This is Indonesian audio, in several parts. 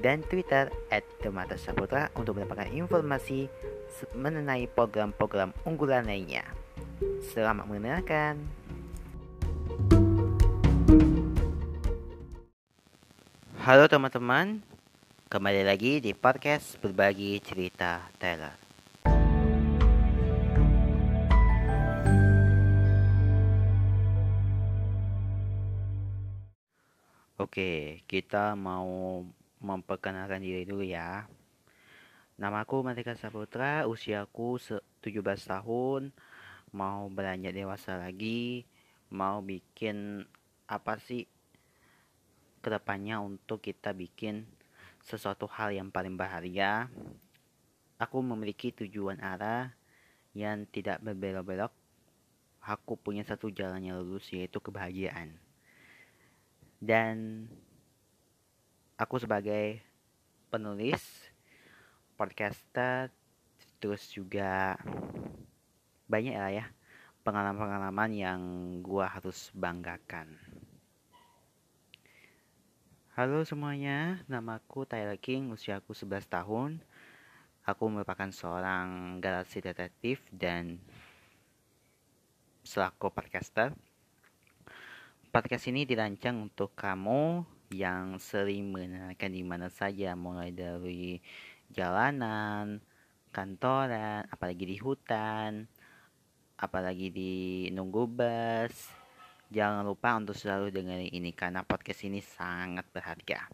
dan Twitter at Demata Saputra untuk mendapatkan informasi mengenai program-program unggulan lainnya. Selamat mendengarkan. Halo teman-teman, kembali lagi di podcast berbagi cerita Taylor. Oke, kita mau memperkenalkan diri dulu ya. Namaku Matika Saputra, usiaku 17 tahun, mau beranjak dewasa lagi, mau bikin apa sih ke depannya untuk kita bikin sesuatu hal yang paling bahagia. Aku memiliki tujuan arah yang tidak berbelok-belok. Aku punya satu jalan yang lurus yaitu kebahagiaan. Dan aku sebagai penulis, podcaster, terus juga banyak lah ya pengalaman-pengalaman yang gua harus banggakan. Halo semuanya, namaku Tyler King, usiaku 11 tahun. Aku merupakan seorang galaksi detektif dan selaku podcaster. Podcast ini dirancang untuk kamu yang sering mengenalkan di mana saja mulai dari jalanan, kantoran, apalagi di hutan, apalagi di nunggu bus. Jangan lupa untuk selalu dengerin ini karena podcast ini sangat berharga.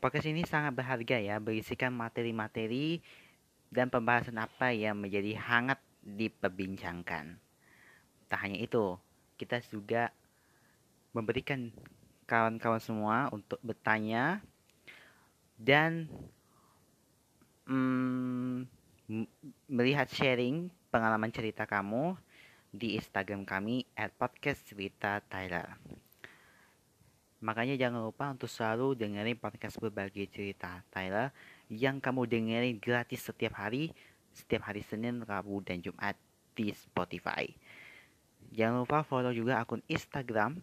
Podcast ini sangat berharga ya, berisikan materi-materi dan pembahasan apa yang menjadi hangat diperbincangkan. Tak hanya itu, kita juga memberikan kawan-kawan semua untuk bertanya dan mm, melihat sharing pengalaman cerita kamu di Instagram kami at podcast cerita Tyler. Makanya jangan lupa untuk selalu dengerin podcast berbagi cerita Tyler yang kamu dengerin gratis setiap hari, setiap hari Senin, Rabu, dan Jumat di Spotify. Jangan lupa follow juga akun Instagram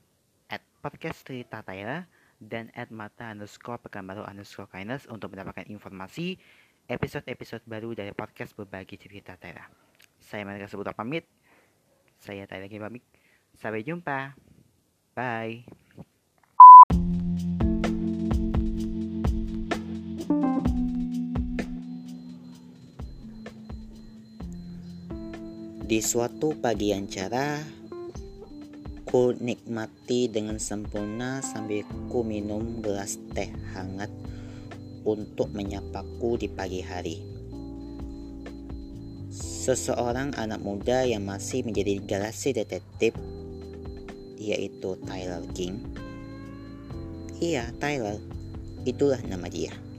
podcast cerita Tyra dan at mata underscore baru underscore kindness untuk mendapatkan informasi episode-episode baru dari podcast berbagi cerita Tyra. Saya mereka sebut pamit. Saya Tyra pamit. Sampai jumpa. Bye. Di suatu pagi yang cerah, Ku nikmati dengan sempurna sambil ku minum gelas teh hangat untuk menyapaku di pagi hari. Seseorang anak muda yang masih menjadi galaksi detektif yaitu Tyler King. Iya, Tyler. Itulah nama dia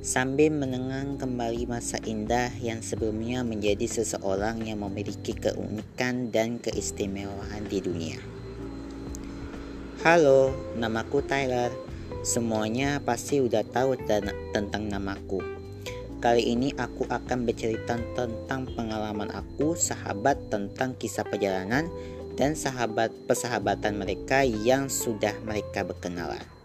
sambil menengang kembali masa indah yang sebelumnya menjadi seseorang yang memiliki keunikan dan keistimewaan di dunia. Halo, namaku Tyler. Semuanya pasti udah tahu tentang namaku. Kali ini aku akan bercerita tentang pengalaman aku, sahabat tentang kisah perjalanan dan sahabat persahabatan mereka yang sudah mereka berkenalan.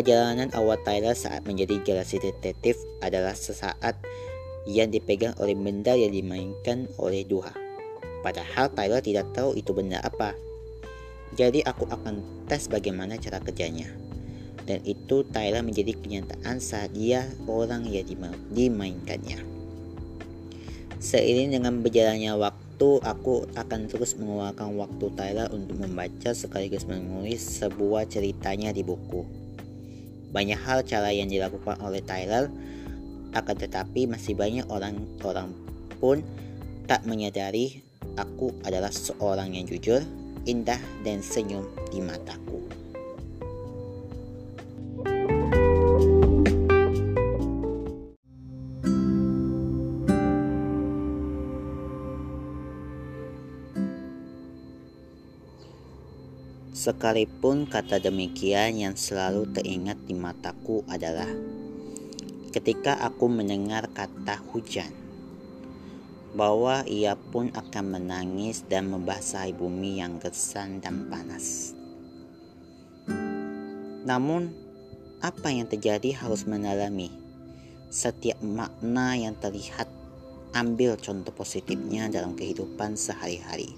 Perjalanan awal Tyler saat menjadi galaksi detektif adalah sesaat yang dipegang oleh benda yang dimainkan oleh Duha. Padahal Tyler tidak tahu itu benda apa. Jadi aku akan tes bagaimana cara kerjanya. Dan itu Tyler menjadi kenyataan saat dia orang yang dimainkannya. Seiring dengan berjalannya waktu, aku akan terus mengeluarkan waktu Tyler untuk membaca sekaligus menulis sebuah ceritanya di buku. Banyak hal cara yang dilakukan oleh Tyler, akan tetapi masih banyak orang-orang pun tak menyadari aku adalah seorang yang jujur, indah, dan senyum di mataku. Sekalipun kata demikian yang selalu teringat di mataku adalah ketika aku mendengar kata hujan, bahwa ia pun akan menangis dan membasahi bumi yang gersang dan panas. Namun, apa yang terjadi harus mendalami setiap makna yang terlihat ambil contoh positifnya dalam kehidupan sehari-hari.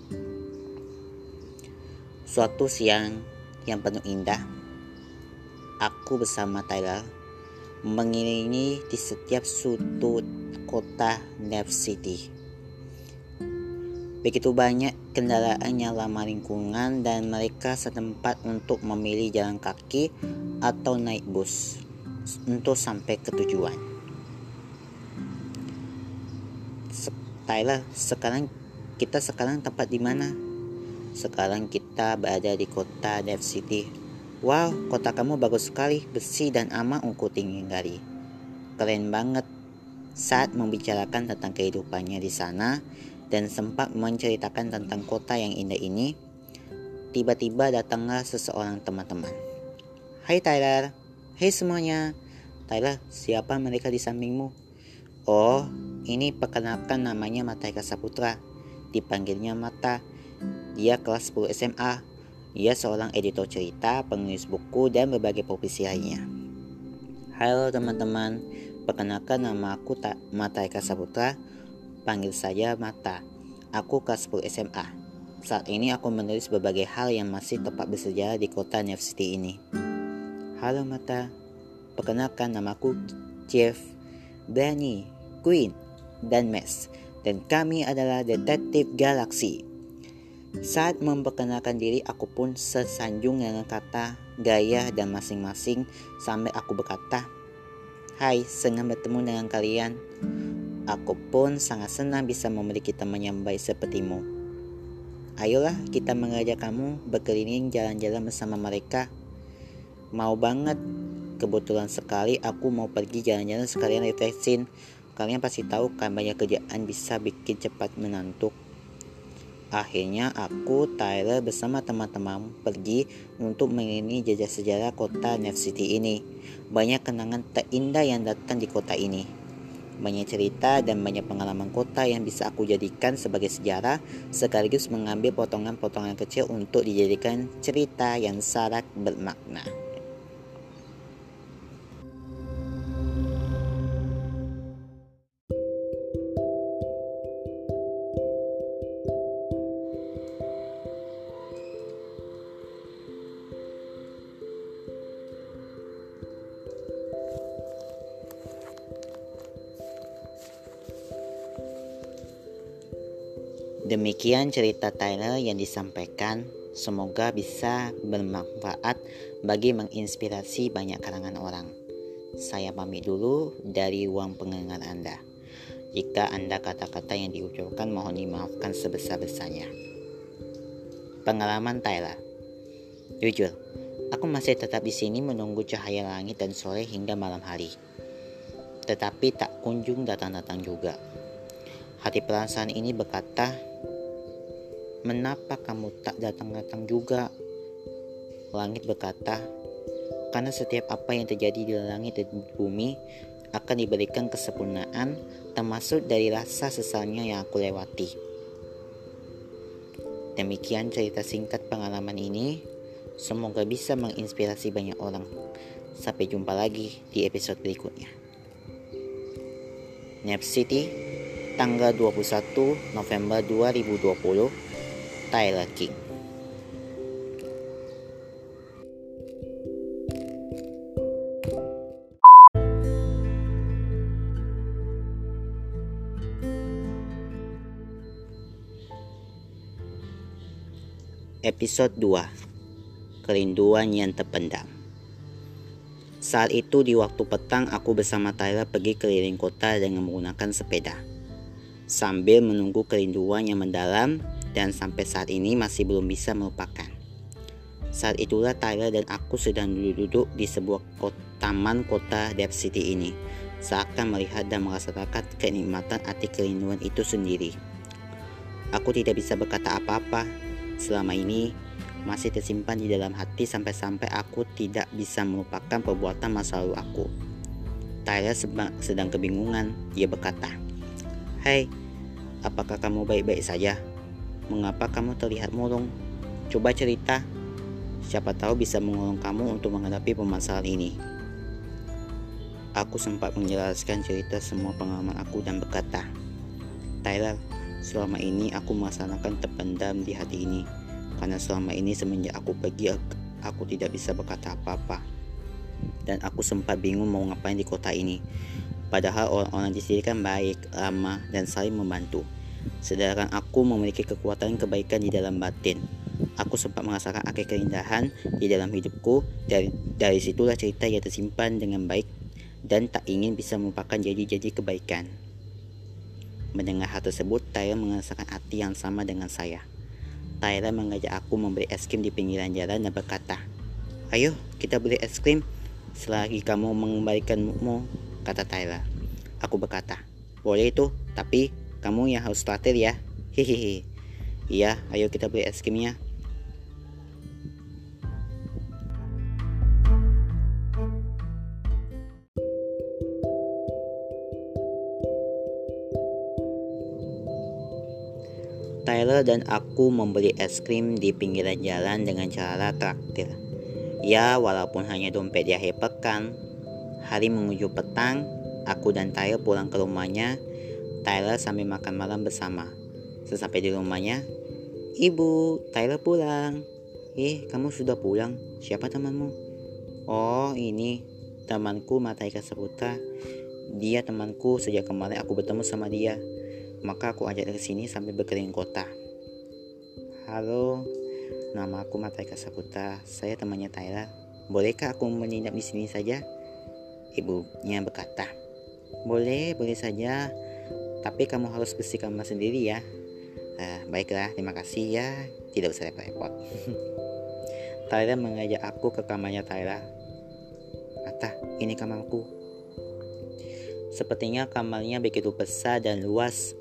Suatu siang yang penuh indah, aku bersama Tyler mengiringi di setiap sudut kota Nev City. Begitu banyak kendaraan yang lama lingkungan dan mereka setempat untuk memilih jalan kaki atau naik bus untuk sampai ke tujuan. Tyler, sekarang kita sekarang tempat di mana? Sekarang kita berada di kota Dev City. Wow, kota kamu bagus sekali, bersih dan aman untuk tinggali. Keren banget. Saat membicarakan tentang kehidupannya di sana dan sempat menceritakan tentang kota yang indah ini, tiba-tiba datanglah seseorang teman-teman. Hai Tyler, hai semuanya. Tyler, siapa mereka di sampingmu? Oh, ini perkenalkan namanya Mataika Saputra. Dipanggilnya Mata dia kelas 10 SMA. Dia seorang editor cerita, penulis buku, dan berbagai profesi lainnya. Halo teman-teman, perkenalkan nama aku tak Mata Eka Saputra. Panggil saja Mata. Aku kelas 10 SMA. Saat ini aku menulis berbagai hal yang masih tepat bersejarah di kota New City ini. Halo Mata, perkenalkan namaku Jeff, Danny, Queen, dan Max. Dan kami adalah Detektif Galaxy. Saat memperkenalkan diri, aku pun sesanjung dengan kata, gaya, dan masing-masing sampai aku berkata, Hai, senang bertemu dengan kalian. Aku pun sangat senang bisa memiliki teman yang baik sepertimu. Ayolah kita mengajak kamu berkeliling jalan-jalan bersama mereka. Mau banget. Kebetulan sekali aku mau pergi jalan-jalan sekalian refreshing. Kalian pasti tahu kan banyak kerjaan bisa bikin cepat menantuk. Akhirnya aku, Tyler bersama teman-teman pergi untuk mengiringi jejak sejarah kota Nev City ini. Banyak kenangan terindah yang datang di kota ini. Banyak cerita dan banyak pengalaman kota yang bisa aku jadikan sebagai sejarah sekaligus mengambil potongan-potongan kecil untuk dijadikan cerita yang syarat bermakna. Demikian cerita Tyler yang disampaikan. Semoga bisa bermanfaat bagi menginspirasi banyak kalangan orang. Saya pamit dulu dari uang pendengar Anda. Jika Anda kata-kata yang diucapkan mohon dimaafkan sebesar-besarnya. Pengalaman Tyler. Jujur, aku masih tetap di sini menunggu cahaya langit dan sore hingga malam hari. Tetapi tak kunjung datang-datang juga. Hati perasaan ini berkata, Menapa kamu tak datang-datang juga? Langit berkata, karena setiap apa yang terjadi di langit dan bumi akan diberikan kesempurnaan termasuk dari rasa sesalnya yang aku lewati. Demikian cerita singkat pengalaman ini. Semoga bisa menginspirasi banyak orang. Sampai jumpa lagi di episode berikutnya. Nep City tanggal 21 November 2020 Tyler King Episode 2 Kerinduan yang terpendam. Saat itu di waktu petang aku bersama Tyler pergi keliling kota dengan menggunakan sepeda. Sambil menunggu kerinduan yang mendalam dan sampai saat ini masih belum bisa melupakan. Saat itulah Tyler dan aku sedang duduk-duduk di sebuah kota, taman kota Dev City ini, seakan melihat dan merasakan kenikmatan arti kerinduan itu sendiri. Aku tidak bisa berkata apa-apa. Selama ini, masih tersimpan di dalam hati sampai-sampai aku tidak bisa melupakan perbuatan masa lalu aku. Tyler sedang kebingungan. Dia berkata, Hai, apakah kamu baik-baik saja? Mengapa kamu terlihat murung? Coba cerita. Siapa tahu bisa mengolong kamu untuk menghadapi permasalahan ini. Aku sempat menjelaskan cerita semua pengalaman aku dan berkata, Tyler, selama ini aku melaksanakan terpendam di hati ini karena selama ini semenjak aku pergi aku tidak bisa berkata apa-apa dan aku sempat bingung mau ngapain di kota ini padahal orang-orang di sini kan baik, ramah, dan saling membantu sedangkan aku memiliki kekuatan kebaikan di dalam batin. Aku sempat merasakan akhir keindahan di dalam hidupku. Dari dari situlah cerita yang tersimpan dengan baik dan tak ingin bisa melupakan janji-janji kebaikan. Mendengar hal tersebut saya merasakan hati yang sama dengan saya. Tyler mengajak aku membeli es krim di pinggiran jalan dan berkata, Ayo kita beli es krim. Selagi kamu mengembalikanmu, kata Tyler. Aku berkata, boleh itu, tapi kamu yang harus traktir ya. Hihihi. Iya, ayo kita beli es krimnya. Tyler dan aku membeli es krim di pinggiran jalan dengan cara traktir. Ya, walaupun hanya dompet di akhir pekan. Hari menuju petang, aku dan Tyler pulang ke rumahnya. Tyler sambil makan malam bersama. Sesampai di rumahnya, Ibu, Tyler pulang. Eh, kamu sudah pulang? Siapa temanmu? Oh, ini temanku Mataika Saputra. Dia temanku sejak kemarin aku bertemu sama dia. Maka aku ajak ke sini sambil berkeliling kota. Halo, nama aku Mataika Saputra. Saya temannya Tyler. Bolehkah aku menginap di sini saja? Ibunya berkata, Boleh, boleh saja. Tapi kamu harus bersih kamar sendiri ya. Uh, baiklah, terima kasih ya. Tidak usah repot-repot. Tyler mengajak aku ke kamarnya Tyler. Ata, ini kamarku. Sepertinya kamarnya begitu besar dan luas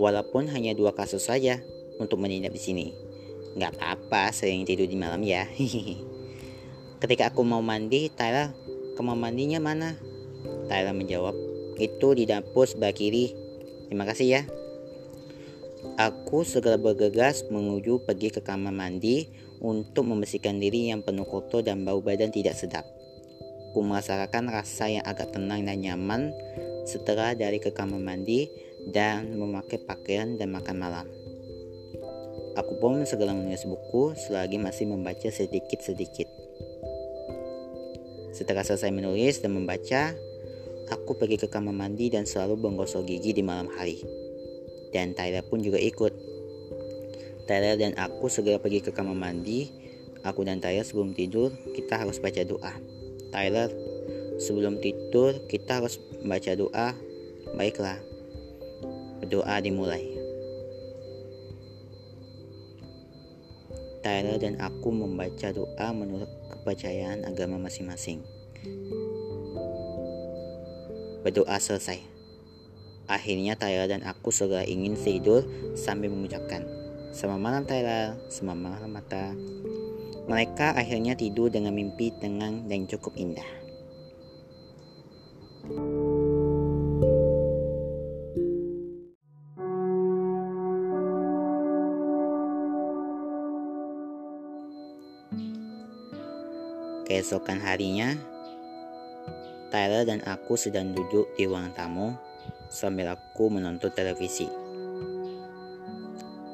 walaupun hanya dua kasus saja untuk menginap di sini. Nggak apa-apa, sering tidur di malam ya. Ketika aku mau mandi, Tyler, kamar mandinya mana? Tyler menjawab, itu di dapur sebelah kiri. Terima kasih ya. Aku segera bergegas menuju pergi ke kamar mandi untuk membersihkan diri yang penuh kotor dan bau badan tidak sedap. Aku merasakan rasa yang agak tenang dan nyaman setelah dari ke kamar mandi dan memakai pakaian dan makan malam. Aku pun segera menulis buku selagi masih membaca sedikit-sedikit. Setelah selesai menulis dan membaca, aku pergi ke kamar mandi dan selalu menggosok gigi di malam hari. Dan Tyler pun juga ikut. Tyler dan aku segera pergi ke kamar mandi. Aku dan Tyler sebelum tidur, kita harus baca doa. Tyler, sebelum tidur kita harus baca doa. Baiklah, Doa dimulai. Tyler dan aku membaca doa menurut kepercayaan agama masing-masing. Berdoa selesai. Akhirnya Tyler dan aku segera ingin tidur sambil mengucapkan Selamat malam Tyler, selamat malam mata. Mereka akhirnya tidur dengan mimpi tenang dan cukup indah. Keesokan harinya, Tyler dan aku sedang duduk di ruang tamu sambil aku menonton televisi.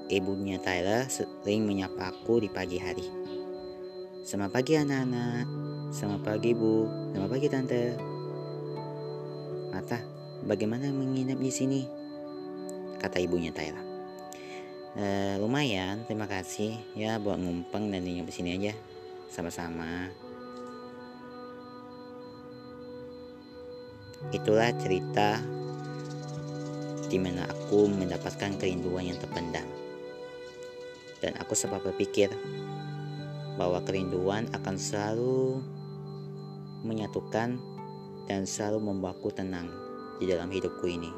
Ibunya Tyler sering menyapa aku di pagi hari. Selamat pagi anak-anak, selamat pagi bu, selamat pagi tante. Mata, bagaimana menginap di sini? Kata ibunya Tyler. E, lumayan, terima kasih ya buat ngumpeng dan nginep di sini aja. Sama-sama. Itulah cerita di mana aku mendapatkan kerinduan yang terpendam. Dan aku sempat berpikir bahwa kerinduan akan selalu menyatukan dan selalu membuatku tenang di dalam hidupku ini.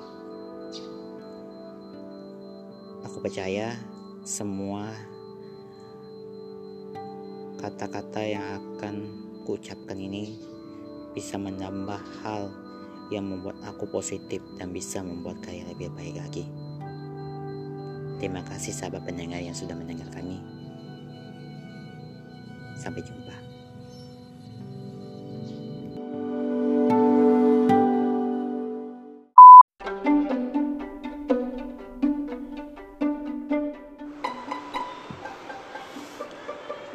Aku percaya semua kata-kata yang akan kuucapkan ini bisa menambah hal yang membuat aku positif dan bisa membuat kalian lebih baik lagi. Terima kasih sahabat pendengar yang sudah mendengar kami. Sampai jumpa.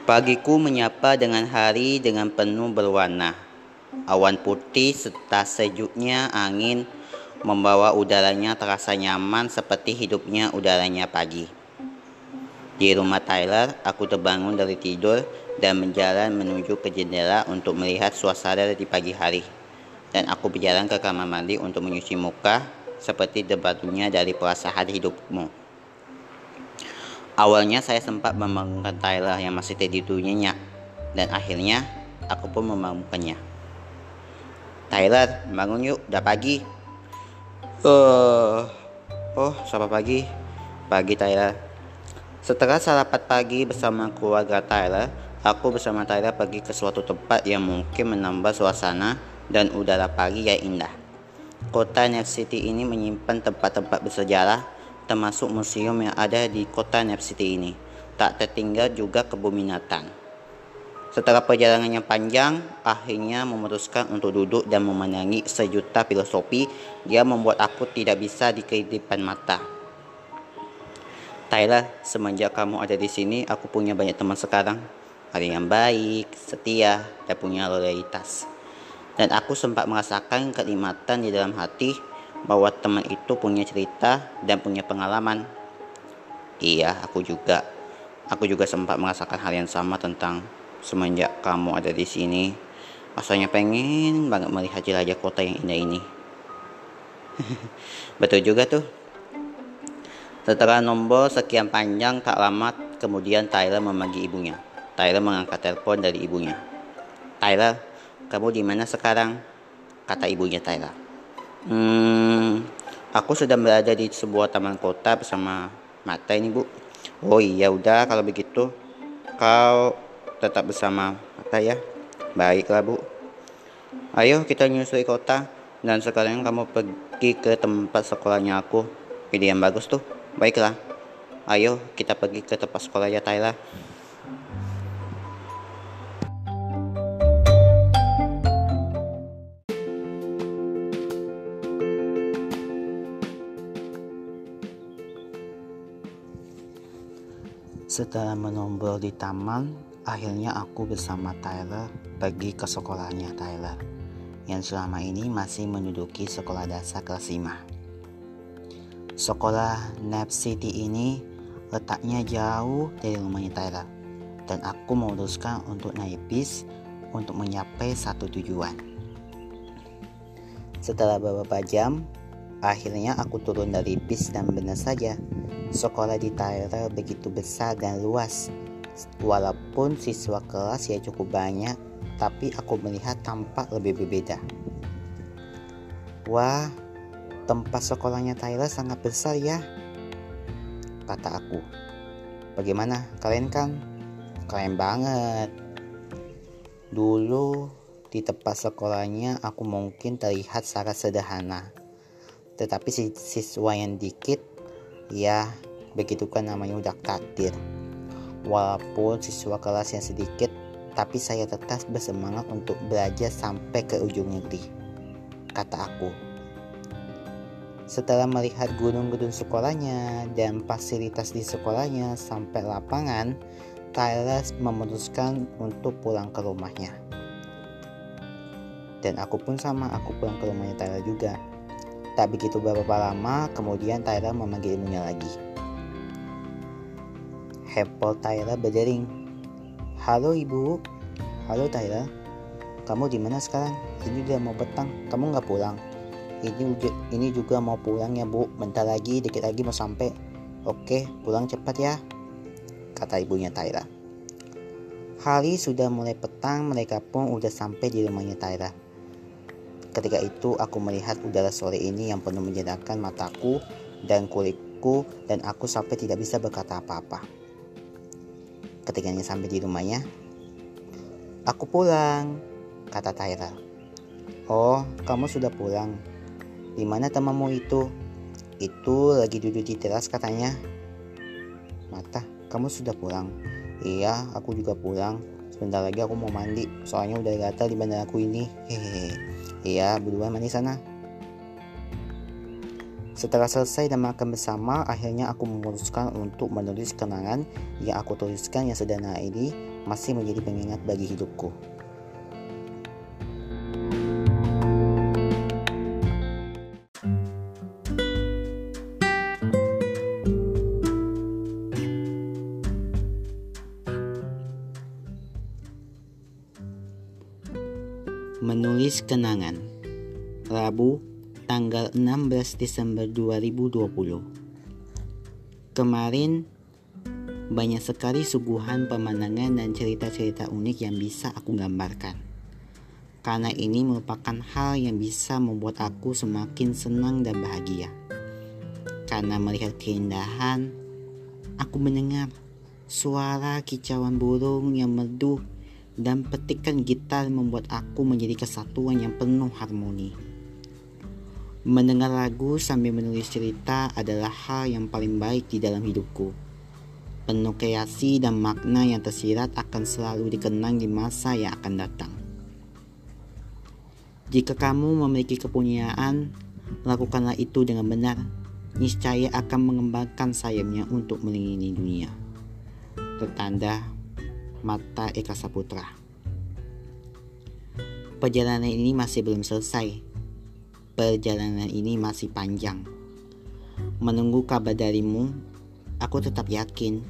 Pagiku menyapa dengan hari dengan penuh berwarna. Awan putih serta sejuknya angin membawa udaranya terasa nyaman seperti hidupnya udaranya pagi. Di rumah Tyler, aku terbangun dari tidur dan menjalan menuju ke jendela untuk melihat suasana di pagi hari. Dan aku berjalan ke kamar mandi untuk menyuci muka seperti debatnya dari perasaan hidupmu. Awalnya saya sempat membangunkan Tyler yang masih tidur nyenyak dan akhirnya aku pun membangunkannya. Tyler, bangun yuk, udah pagi. Uh, oh, selamat pagi. Pagi Tyler. Setelah sarapan pagi bersama keluarga Tyler, aku bersama Tyler pergi ke suatu tempat yang mungkin menambah suasana dan udara pagi yang indah. Kota New City ini menyimpan tempat-tempat bersejarah termasuk museum yang ada di kota Nep City ini. Tak tertinggal juga kebun binatang. Setelah perjalanan yang panjang, akhirnya memutuskan untuk duduk dan memenangi sejuta filosofi yang membuat aku tidak bisa di kehidupan mata. Tyler, semenjak kamu ada di sini, aku punya banyak teman sekarang. Ada yang baik, setia, dan punya loyalitas. Dan aku sempat merasakan kenikmatan di dalam hati bahwa teman itu punya cerita dan punya pengalaman. Iya, aku juga. Aku juga sempat merasakan hal yang sama tentang semenjak kamu ada di sini. Rasanya pengen banget melihat jelajah kota yang indah ini. Betul juga tuh. Setelah nombor sekian panjang tak lama kemudian Tyler memanggil ibunya. Tyler mengangkat telepon dari ibunya. Tyler, kamu di mana sekarang? Kata ibunya Tyler. Hmm, aku sedang berada di sebuah taman kota bersama Mata ini bu. Oh iya udah kalau begitu kau tetap bersama Mata ya. Baiklah bu. Ayo kita nyusui kota dan sekarang kamu pergi ke tempat sekolahnya aku. Ide yang bagus tuh. Baiklah. Ayo kita pergi ke tempat sekolah ya Tyler. Setelah menombrol di taman, akhirnya aku bersama Tyler pergi ke sekolahnya Tyler yang selama ini masih menduduki sekolah dasar kelas 5. Sekolah Nap City ini letaknya jauh dari rumahnya Tyler dan aku memutuskan untuk naik bis untuk menyapai satu tujuan. Setelah beberapa jam, akhirnya aku turun dari bis dan benar saja Sekolah di Tyler begitu besar dan luas. Walaupun siswa kelas ya cukup banyak, tapi aku melihat tampak lebih berbeda. Wah, tempat sekolahnya Tyler sangat besar ya, kata aku. Bagaimana, kalian kan? Keren banget. Dulu di tempat sekolahnya aku mungkin terlihat sangat sederhana. Tetapi siswa yang dikit Ya, begitu kan namanya udah takdir. Walaupun siswa kelas yang sedikit, tapi saya tetap bersemangat untuk belajar sampai ke ujung negeri. Kata aku. Setelah melihat gunung-gunung sekolahnya dan fasilitas di sekolahnya sampai lapangan, Tyler memutuskan untuk pulang ke rumahnya. Dan aku pun sama, aku pulang ke rumahnya Tyler juga. Tak begitu beberapa lama, kemudian Tyler memanggil ibunya lagi. Handphone Tyler berdering. Halo ibu. Halo Tyler. Kamu di mana sekarang? Ini udah mau petang. Kamu nggak pulang? Ini ini juga mau pulang ya bu. Bentar lagi, dikit lagi mau sampai. Oke, pulang cepat ya. Kata ibunya Tyler. Hari sudah mulai petang, mereka pun udah sampai di rumahnya Tyler. Ketika itu aku melihat udara sore ini yang penuh menyenangkan mataku dan kulitku dan aku sampai tidak bisa berkata apa-apa. Ketikanya sampai di rumahnya, Aku pulang, kata Tyler. Oh, kamu sudah pulang. Di mana temanmu itu? Itu lagi duduk di teras katanya. Mata, kamu sudah pulang? Iya, aku juga pulang. Sebentar lagi aku mau mandi, soalnya udah gatal di aku ini. Hehehe. Iya, buruan mandi sana. Setelah selesai dan makan bersama, akhirnya aku memutuskan untuk menulis kenangan yang aku tuliskan yang sederhana ini masih menjadi pengingat bagi hidupku. Menulis kenangan Rabu tanggal 16 Desember 2020. Kemarin banyak sekali suguhan pemandangan dan cerita-cerita unik yang bisa aku gambarkan. Karena ini merupakan hal yang bisa membuat aku semakin senang dan bahagia. Karena melihat keindahan, aku mendengar suara kicauan burung yang merdu dan petikan gitar membuat aku menjadi kesatuan yang penuh harmoni. Mendengar lagu sambil menulis cerita adalah hal yang paling baik di dalam hidupku. Penuh kreasi dan makna yang tersirat akan selalu dikenang di masa yang akan datang. Jika kamu memiliki kepunyaan, lakukanlah itu dengan benar. Niscaya akan mengembangkan sayapnya untuk melindungi dunia. Tertanda mata Eka Saputra. Perjalanan ini masih belum selesai perjalanan ini masih panjang. Menunggu kabar darimu, aku tetap yakin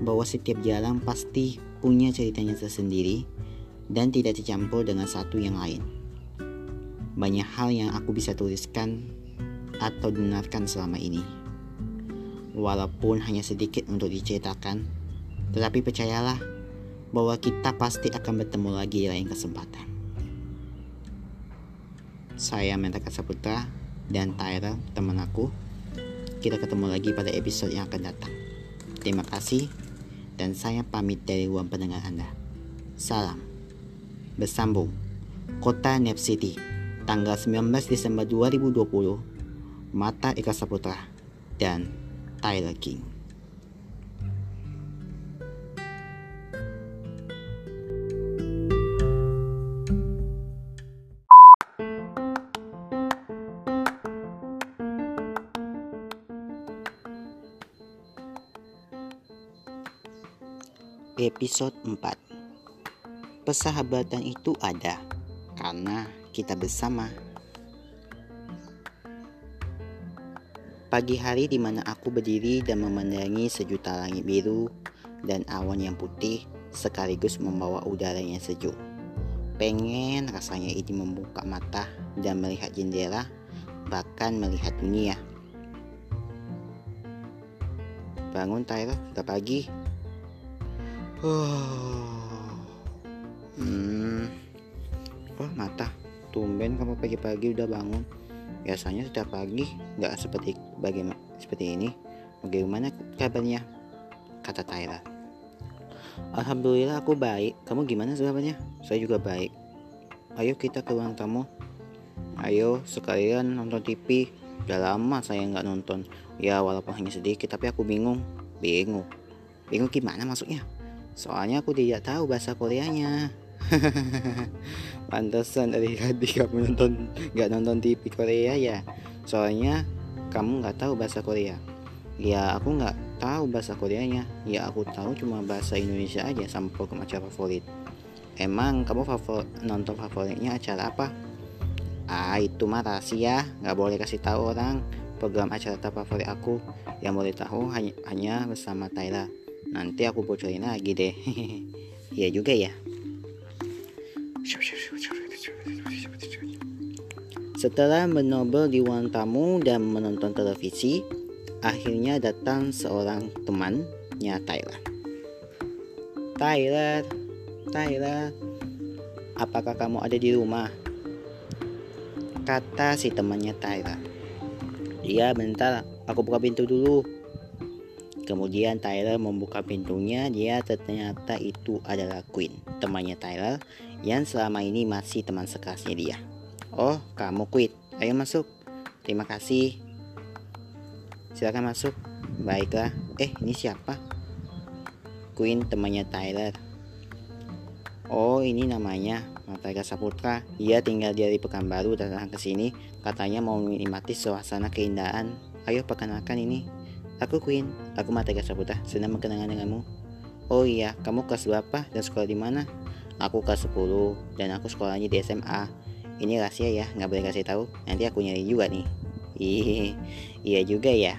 bahwa setiap jalan pasti punya ceritanya tersendiri dan tidak dicampur dengan satu yang lain. Banyak hal yang aku bisa tuliskan atau dengarkan selama ini. Walaupun hanya sedikit untuk diceritakan, tetapi percayalah bahwa kita pasti akan bertemu lagi lain kesempatan. Saya Mentaka Saputra dan Tyra teman aku. Kita ketemu lagi pada episode yang akan datang. Terima kasih dan saya pamit dari ruang pendengar Anda. Salam. Bersambung. Kota Nep City. Tanggal 19 Desember 2020. Mata Eka Saputra dan Tyler King. Episode 4 Persahabatan itu ada karena kita bersama. Pagi hari di mana aku berdiri dan memandangi sejuta langit biru dan awan yang putih sekaligus membawa udara yang sejuk. Pengen rasanya ini membuka mata dan melihat jendela, bahkan melihat dunia. Bangun Tyler, udah pagi. Hmm. Oh mata, tumben kamu pagi-pagi udah bangun. Biasanya setiap pagi nggak seperti bagaimana seperti ini. Bagaimana kabarnya? Kata Tyra. Alhamdulillah aku baik. Kamu gimana kabarnya? Saya juga baik. Ayo kita ke ruang tamu. Ayo sekalian nonton TV. Udah lama saya nggak nonton. Ya walaupun hanya sedikit tapi aku bingung. Bingung. Bingung gimana maksudnya? Soalnya aku tidak tahu bahasa Koreanya. Pantesan dari tadi kamu nonton nggak nonton TV Korea ya. Soalnya kamu nggak tahu bahasa Korea. Ya aku nggak tahu bahasa Koreanya. Ya aku tahu cuma bahasa Indonesia aja sama program acara favorit. Emang kamu favor nonton favoritnya acara apa? Ah itu mah rahasia, nggak boleh kasih tahu orang. Program acara favorit aku yang boleh tahu hanya, hanya bersama Tyler. Nanti aku bocorin lagi deh. Iya juga ya. Setelah menobel di ruang tamu dan menonton televisi, akhirnya datang seorang temannya Tyler. Tyler, Tyler, apakah kamu ada di rumah? Kata si temannya Tyler. Iya bentar, aku buka pintu dulu Kemudian Tyler membuka pintunya, dia ternyata itu adalah Queen, temannya Tyler yang selama ini masih teman sekelasnya dia. Oh, kamu Queen, ayo masuk. Terima kasih. Silakan masuk. Baiklah. Eh, ini siapa? Queen temannya Tyler. Oh, ini namanya Martaga Saputra. Ia tinggal di Pekanbaru datang ke sini. Katanya mau menikmati suasana keindahan. Ayo perkenalkan ini. Aku Queen, aku Matega Saputra, senang berkenalan denganmu. Oh iya, kamu kelas berapa dan sekolah di mana? Aku kelas 10 dan aku sekolahnya di SMA. Ini rahasia ya, nggak boleh kasih tahu. Nanti aku nyari juga nih. Ih, iya juga ya.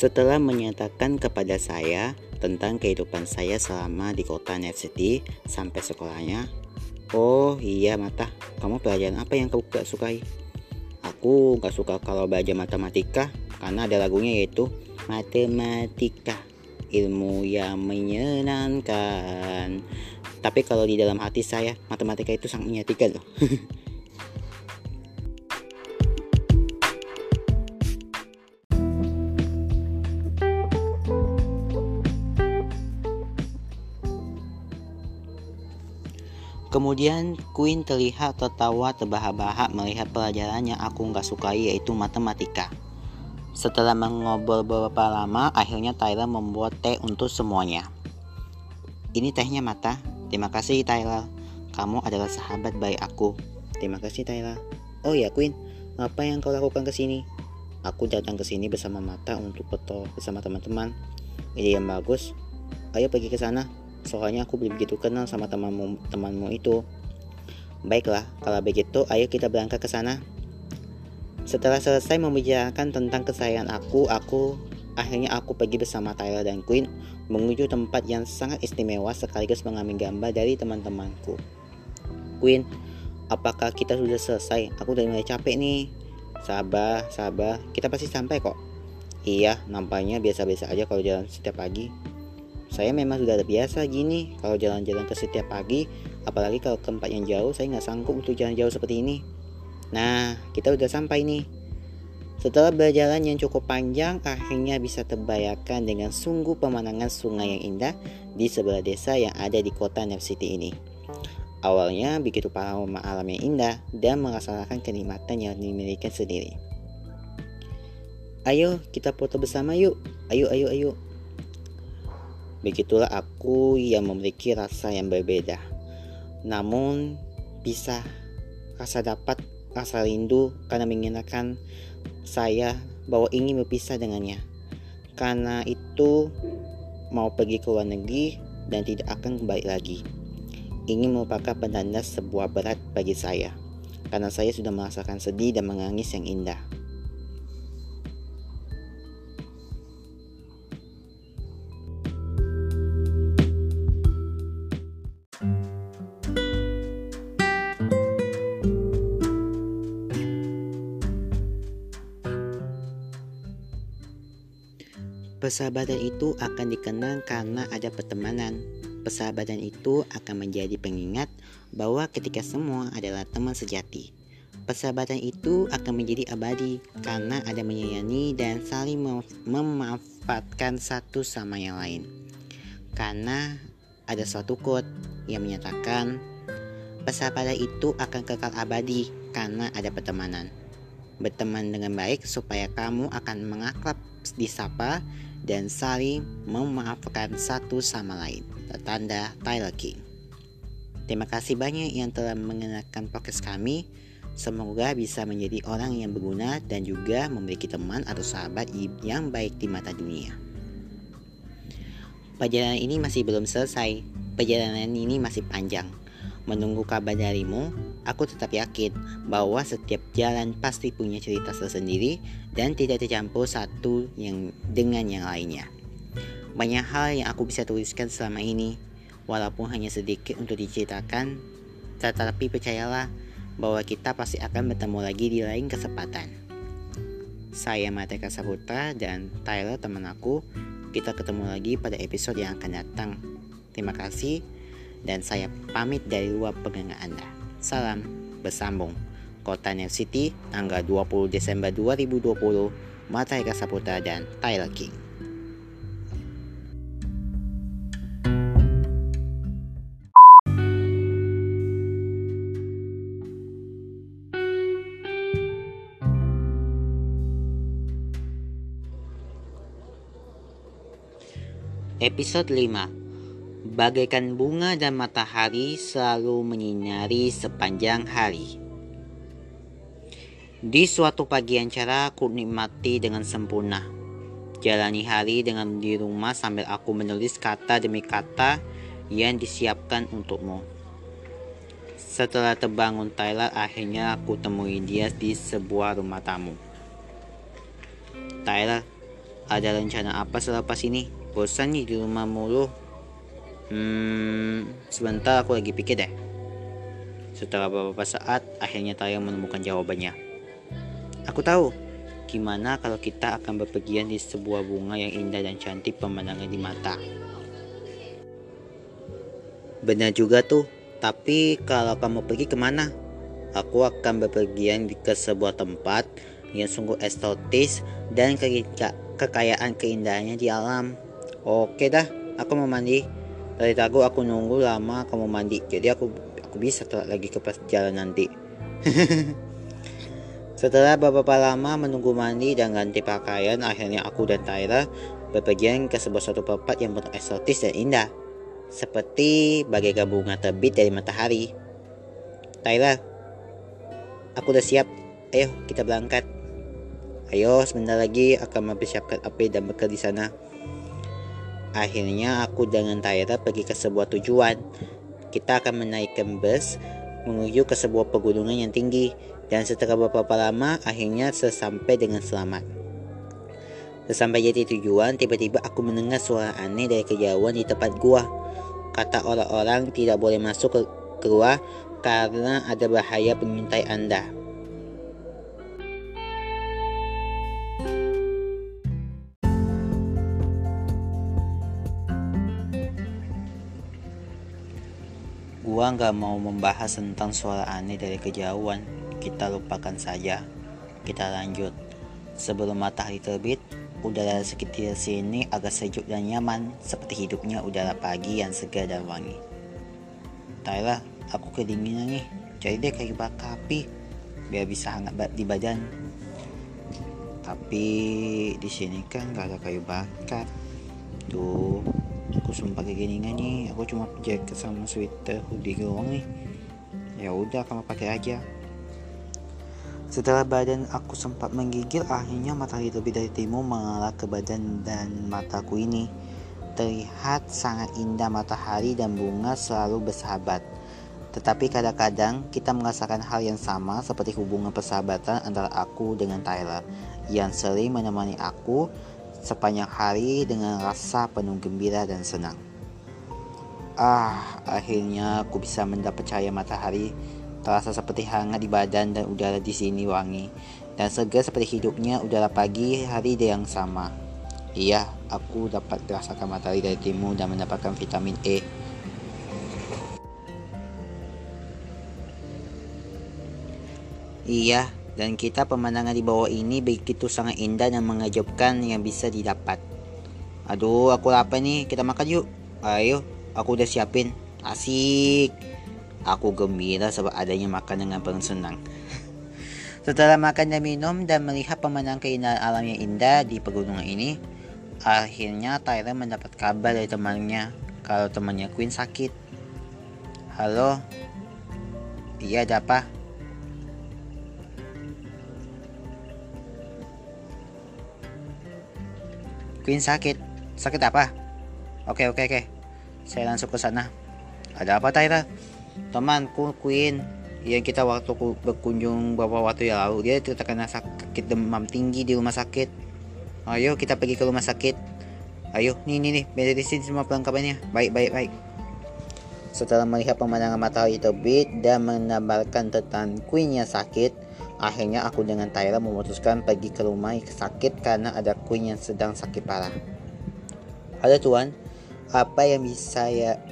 Setelah menyatakan kepada saya tentang kehidupan saya selama di kota Net City sampai sekolahnya. Oh iya Mata, kamu pelajaran apa yang kamu gak sukai? Aku gak suka kalau belajar matematika karena ada lagunya yaitu Matematika, ilmu yang menyenangkan. Tapi kalau di dalam hati saya, matematika itu sangat menyatikan loh. Kemudian Queen terlihat tertawa terbahak-bahak melihat pelajaran yang aku nggak sukai yaitu matematika. Setelah mengobrol beberapa lama, akhirnya Tyler membuat teh untuk semuanya. Ini tehnya Mata. Terima kasih Tyler. Kamu adalah sahabat baik aku. Terima kasih Tyler. Oh ya Queen, apa yang kau lakukan ke sini? Aku datang ke sini bersama Mata untuk foto bersama teman-teman. Ide yang bagus. Ayo pergi ke sana. Soalnya aku belum begitu kenal sama temanmu temanmu itu. Baiklah, kalau begitu ayo kita berangkat ke sana. Setelah selesai membicarakan tentang kesayangan aku, aku akhirnya aku pergi bersama Tyler dan Queen menuju tempat yang sangat istimewa sekaligus mengambil gambar dari teman-temanku. Queen, apakah kita sudah selesai? Aku udah mulai capek nih. Sabar, sabar, kita pasti sampai kok. Iya, nampaknya biasa-biasa aja kalau jalan setiap pagi. Saya memang sudah biasa gini kalau jalan-jalan ke setiap pagi, apalagi kalau ke tempat yang jauh, saya nggak sanggup untuk jalan jauh seperti ini. Nah, kita udah sampai nih. Setelah berjalan yang cukup panjang, akhirnya bisa terbayarkan dengan sungguh pemandangan sungai yang indah di sebelah desa yang ada di kota Nef City ini. Awalnya begitu aroma alam yang indah dan merasakan kenikmatan yang dimiliki sendiri. Ayo kita foto bersama yuk. Ayo ayo ayo. Begitulah aku yang memiliki rasa yang berbeda. Namun bisa rasa dapat rasa rindu karena mengenakan saya bahwa ingin berpisah dengannya. Karena itu mau pergi ke luar negeri dan tidak akan kembali lagi. Ingin merupakan penanda sebuah berat bagi saya. Karena saya sudah merasakan sedih dan menangis yang indah. Persahabatan itu akan dikenang karena ada pertemanan. Persahabatan itu akan menjadi pengingat bahwa ketika semua adalah teman sejati. Persahabatan itu akan menjadi abadi karena ada menyayangi dan saling memanfaatkan satu sama yang lain. Karena ada suatu quote yang menyatakan persahabatan itu akan kekal abadi karena ada pertemanan. Berteman dengan baik supaya kamu akan mengakrab disapa dan saling memaafkan satu sama lain. Tanda Tyler King. Terima kasih banyak yang telah mengenalkan podcast kami. Semoga bisa menjadi orang yang berguna dan juga memiliki teman atau sahabat yang baik di mata dunia. Perjalanan ini masih belum selesai. Perjalanan ini masih panjang. Menunggu kabar darimu, aku tetap yakin bahwa setiap jalan pasti punya cerita tersendiri dan tidak tercampur satu yang dengan yang lainnya. Banyak hal yang aku bisa tuliskan selama ini, walaupun hanya sedikit untuk diceritakan, tetapi percayalah bahwa kita pasti akan bertemu lagi di lain kesempatan. Saya Mateka Saputra dan Tyler teman aku, kita ketemu lagi pada episode yang akan datang. Terima kasih dan saya pamit dari luar pegangan Anda. Salam bersambung. Kota New City, tanggal 20 Desember 2020, Mata Eka Saputra dan Tyler King. Episode 5 Bagaikan bunga dan matahari selalu menyinari sepanjang hari. Di suatu pagi yang cerah, aku nikmati dengan sempurna. Jalani hari dengan di rumah sambil aku menulis kata demi kata yang disiapkan untukmu. Setelah terbangun Tyler, akhirnya aku temui dia di sebuah rumah tamu. Tyler, ada rencana apa selepas ini? Bosan nih di rumah mulu. Hmm, sebentar aku lagi pikir deh. Setelah beberapa saat, akhirnya Taya menemukan jawabannya. Aku tahu, gimana kalau kita akan berpergian di sebuah bunga yang indah dan cantik pemandangan di mata. Benar juga tuh, tapi kalau kamu pergi ke mana? Aku akan berpergian ke sebuah tempat yang sungguh estetis dan kekayaan keindahannya di alam. Oke dah, aku mau mandi. Dari tadi aku nunggu lama kamu mandi, jadi aku aku bisa telat lagi ke jalan nanti. Setelah beberapa lama menunggu mandi dan ganti pakaian, akhirnya aku dan Tyra berpergian ke sebuah suatu tempat yang penuh eksotis dan indah. Seperti bagaikan bunga terbit dari matahari. Tyra, aku udah siap. Ayo kita berangkat. Ayo sebentar lagi akan mempersiapkan api dan bekal di sana. Akhirnya aku dengan Tyra pergi ke sebuah tujuan. Kita akan menaikkan bus menuju ke sebuah pegunungan yang tinggi dan setelah beberapa lama akhirnya sesampai dengan selamat. Sesampai jadi tujuan, tiba-tiba aku mendengar suara aneh dari kejauhan di tempat gua. Kata orang-orang tidak boleh masuk ke keluar karena ada bahaya pengintai Anda. Gua nggak mau membahas tentang suara aneh dari kejauhan. Kita lupakan saja. Kita lanjut. Sebelum matahari terbit, udara sekitar sini agak sejuk dan nyaman, seperti hidupnya udara pagi yang segar dan wangi. Tyler, aku kedinginan nih. Cari deh kayu bakar api, biar bisa hangat di badan. Tapi di sini kan gak ada kayu bakar. Tuh, aku sumpah kedinginan nih. Aku cuma jaket sama sweater hoodie doang nih. Ya udah, kamu pakai aja. Setelah badan aku sempat menggigil, akhirnya matahari lebih dari timur mengarah ke badan dan mataku ini. Terlihat sangat indah matahari dan bunga selalu bersahabat. Tetapi kadang-kadang kita merasakan hal yang sama seperti hubungan persahabatan antara aku dengan Tyler yang sering menemani aku sepanjang hari dengan rasa penuh gembira dan senang. Ah, akhirnya aku bisa mendapat cahaya matahari terasa seperti hangat di badan dan udara di sini wangi dan segar seperti hidupnya udara pagi hari yang sama. Iya, aku dapat merasakan matahari dari timur dan mendapatkan vitamin E. Iya, dan kita pemandangan di bawah ini begitu sangat indah dan mengejutkan yang bisa didapat. Aduh, aku lapar nih. Kita makan yuk. Ayo, aku udah siapin. Asik. Aku gembira sebab adanya makan dengan senang. Setelah makan dan minum dan melihat pemandangan keindahan alam yang indah di pegunungan ini, akhirnya Tyler mendapat kabar dari temannya kalau temannya Queen sakit. Halo? Iya, ada apa? Queen sakit. Sakit apa? Oke, oke, oke. Saya langsung ke sana. Ada apa, Tyra? Temanku Queen yang kita waktu berkunjung beberapa waktu yang lalu dia terkena sakit demam tinggi di rumah sakit. Ayo kita pergi ke rumah sakit. Ayo, nih nih nih, medicine semua perlengkapannya. Baik, baik, baik. Setelah melihat pemandangan matahari terbit dan menambahkan tentang Queen yang sakit, akhirnya aku dengan Tyra memutuskan pergi ke rumah sakit karena ada Queen yang sedang sakit parah. Ada tuan, apa yang bisa saya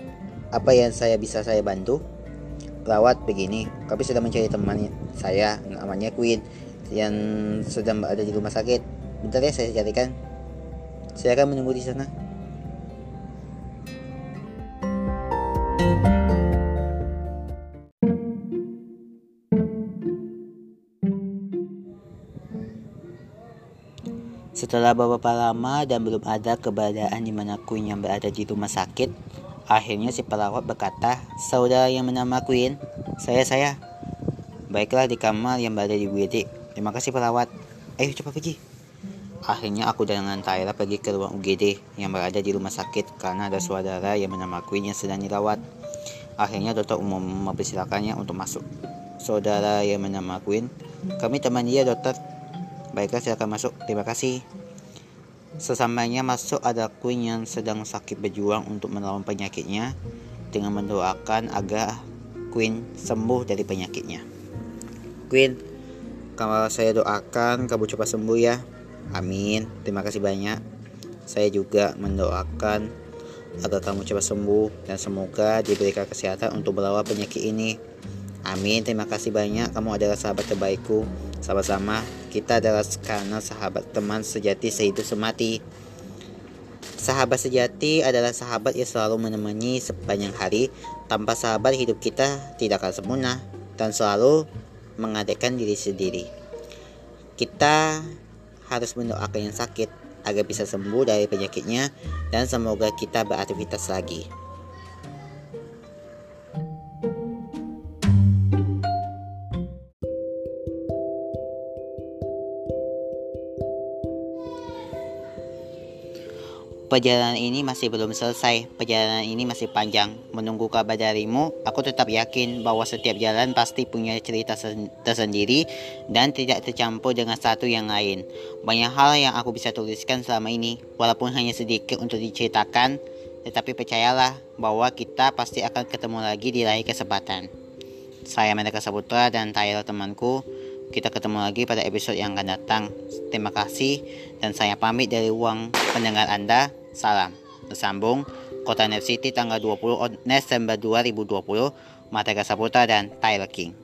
Apa yang saya bisa saya bantu? Perawat begini, kami sedang mencari teman saya namanya Queen yang sedang berada di rumah sakit. Bentar ya saya carikan. Saya akan menunggu di sana. Setelah beberapa lama dan belum ada keberadaan di mana Queen yang berada di rumah sakit, akhirnya si perawat berkata, Saudara yang bernama Queen, saya saya. Baiklah di kamar yang berada di UGD. Terima kasih perawat. Ayo cepat pergi. Akhirnya aku dengan Tyra pergi ke ruang UGD yang berada di rumah sakit karena ada saudara yang bernama Queen yang sedang dirawat. Akhirnya dokter umum mempersilakannya untuk masuk. Saudara yang bernama Queen, kami teman dia dokter. Baiklah silakan masuk. Terima kasih. Sesampainya masuk ada Queen yang sedang sakit berjuang untuk melawan penyakitnya dengan mendoakan agar Queen sembuh dari penyakitnya. Queen, kalau saya doakan kamu cepat sembuh ya. Amin. Terima kasih banyak. Saya juga mendoakan agar kamu cepat sembuh dan semoga diberikan kesehatan untuk melawan penyakit ini. Amin. Terima kasih banyak. Kamu adalah sahabat terbaikku. Sama-sama, kita adalah karena sahabat teman sejati sehidup semati. Sahabat sejati adalah sahabat yang selalu menemani sepanjang hari. Tanpa sahabat hidup kita tidak akan sempurna dan selalu mengadakan diri sendiri. Kita harus mendoakan yang sakit agar bisa sembuh dari penyakitnya dan semoga kita beraktivitas lagi. Perjalanan ini masih belum selesai. Perjalanan ini masih panjang. Menunggu kabar darimu, aku tetap yakin bahwa setiap jalan pasti punya cerita tersendiri dan tidak tercampur dengan satu yang lain. Banyak hal yang aku bisa tuliskan selama ini, walaupun hanya sedikit untuk diceritakan, tetapi percayalah bahwa kita pasti akan ketemu lagi di lain kesempatan. Saya Meneka Saputra dan Tyler temanku. Kita ketemu lagi pada episode yang akan datang. Terima kasih dan saya pamit dari uang pendengar Anda. Salam. Bersambung Kota Net City tanggal 20 Desember 2020. Matega Saputra dan Tyler King.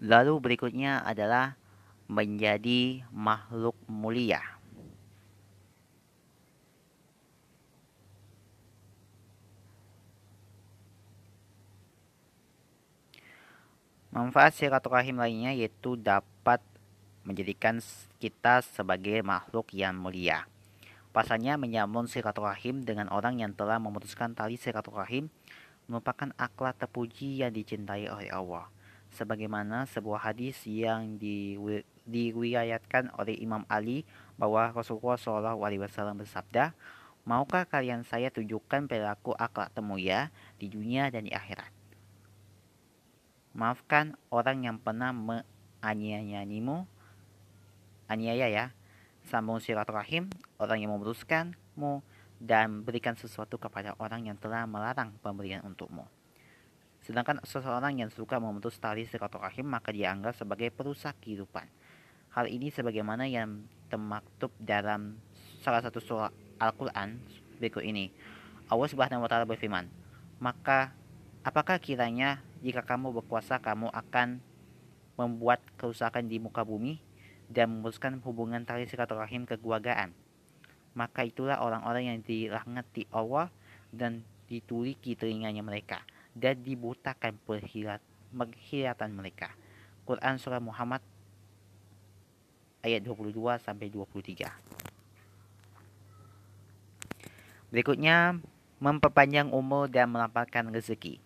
Lalu berikutnya adalah menjadi makhluk mulia. Manfaat silaturahim lainnya yaitu dapat menjadikan kita sebagai makhluk yang mulia. Pasalnya menyambung silaturahim dengan orang yang telah memutuskan tali silaturahim merupakan akhlak terpuji yang dicintai oleh Allah. Sebagaimana sebuah hadis yang diriwayatkan oleh Imam Ali bahwa Rasulullah SAW bersabda, Maukah kalian saya tunjukkan perilaku akhlak temuya di dunia dan di akhirat? Maafkan orang yang pernah menganiayaimu, aniaya ya. Sambung silaturahim, orang yang memutuskanmu, dan berikan sesuatu kepada orang yang telah melarang pemberian untukmu. Sedangkan seseorang yang suka memutus tali silaturahim maka dianggap sebagai perusak kehidupan. Hal ini sebagaimana yang termaktub dalam salah satu surah Al-Quran berikut ini. Allah Subhanahu wa taala berfirman, "Maka apakah kiranya jika kamu berkuasa, kamu akan membuat kerusakan di muka bumi dan memutuskan hubungan tali silaturahim kekeluargaan. Maka itulah orang-orang yang dilaknati Allah dan dituliki telinganya mereka dan dibutakan penghilatan mereka. Quran Surah Muhammad ayat 22 sampai 23. Berikutnya, memperpanjang umur dan melapangkan rezeki.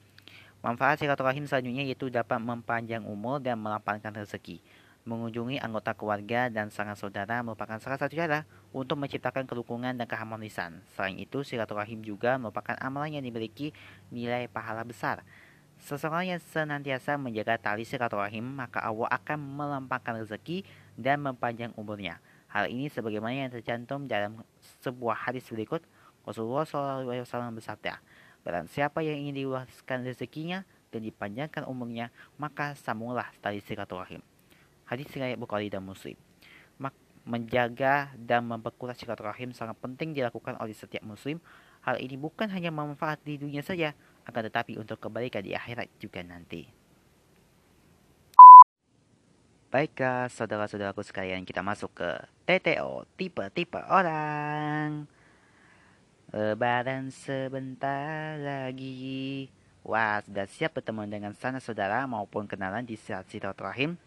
Manfaat silaturahim selanjutnya yaitu dapat mempanjang umur dan melapangkan rezeki. Mengunjungi anggota keluarga dan sangat saudara merupakan salah satu cara untuk menciptakan kerukunan dan keharmonisan. Selain itu, silaturahim juga merupakan amalan yang dimiliki nilai pahala besar. Seseorang yang senantiasa menjaga tali silaturahim, maka Allah akan melampangkan rezeki dan mempanjang umurnya. Hal ini sebagaimana yang tercantum dalam sebuah hadis berikut, Rasulullah SAW bersabda, Barang siapa yang ingin diluaskan rezekinya dan dipanjangkan umurnya, maka sambunglah tali silaturahim. Hadis riwayat Bukhari dan Muslim. Menjaga dan memperkuat silaturahim sangat penting dilakukan oleh setiap muslim. Hal ini bukan hanya bermanfaat di dunia saja, akan tetapi untuk kebaikan di akhirat juga nanti. Baiklah, saudara-saudaraku sekalian, kita masuk ke TTO, tipe-tipe orang. Lebaran sebentar lagi. Wah, sudah siap bertemu dengan sana saudara maupun kenalan di saat silaturahim?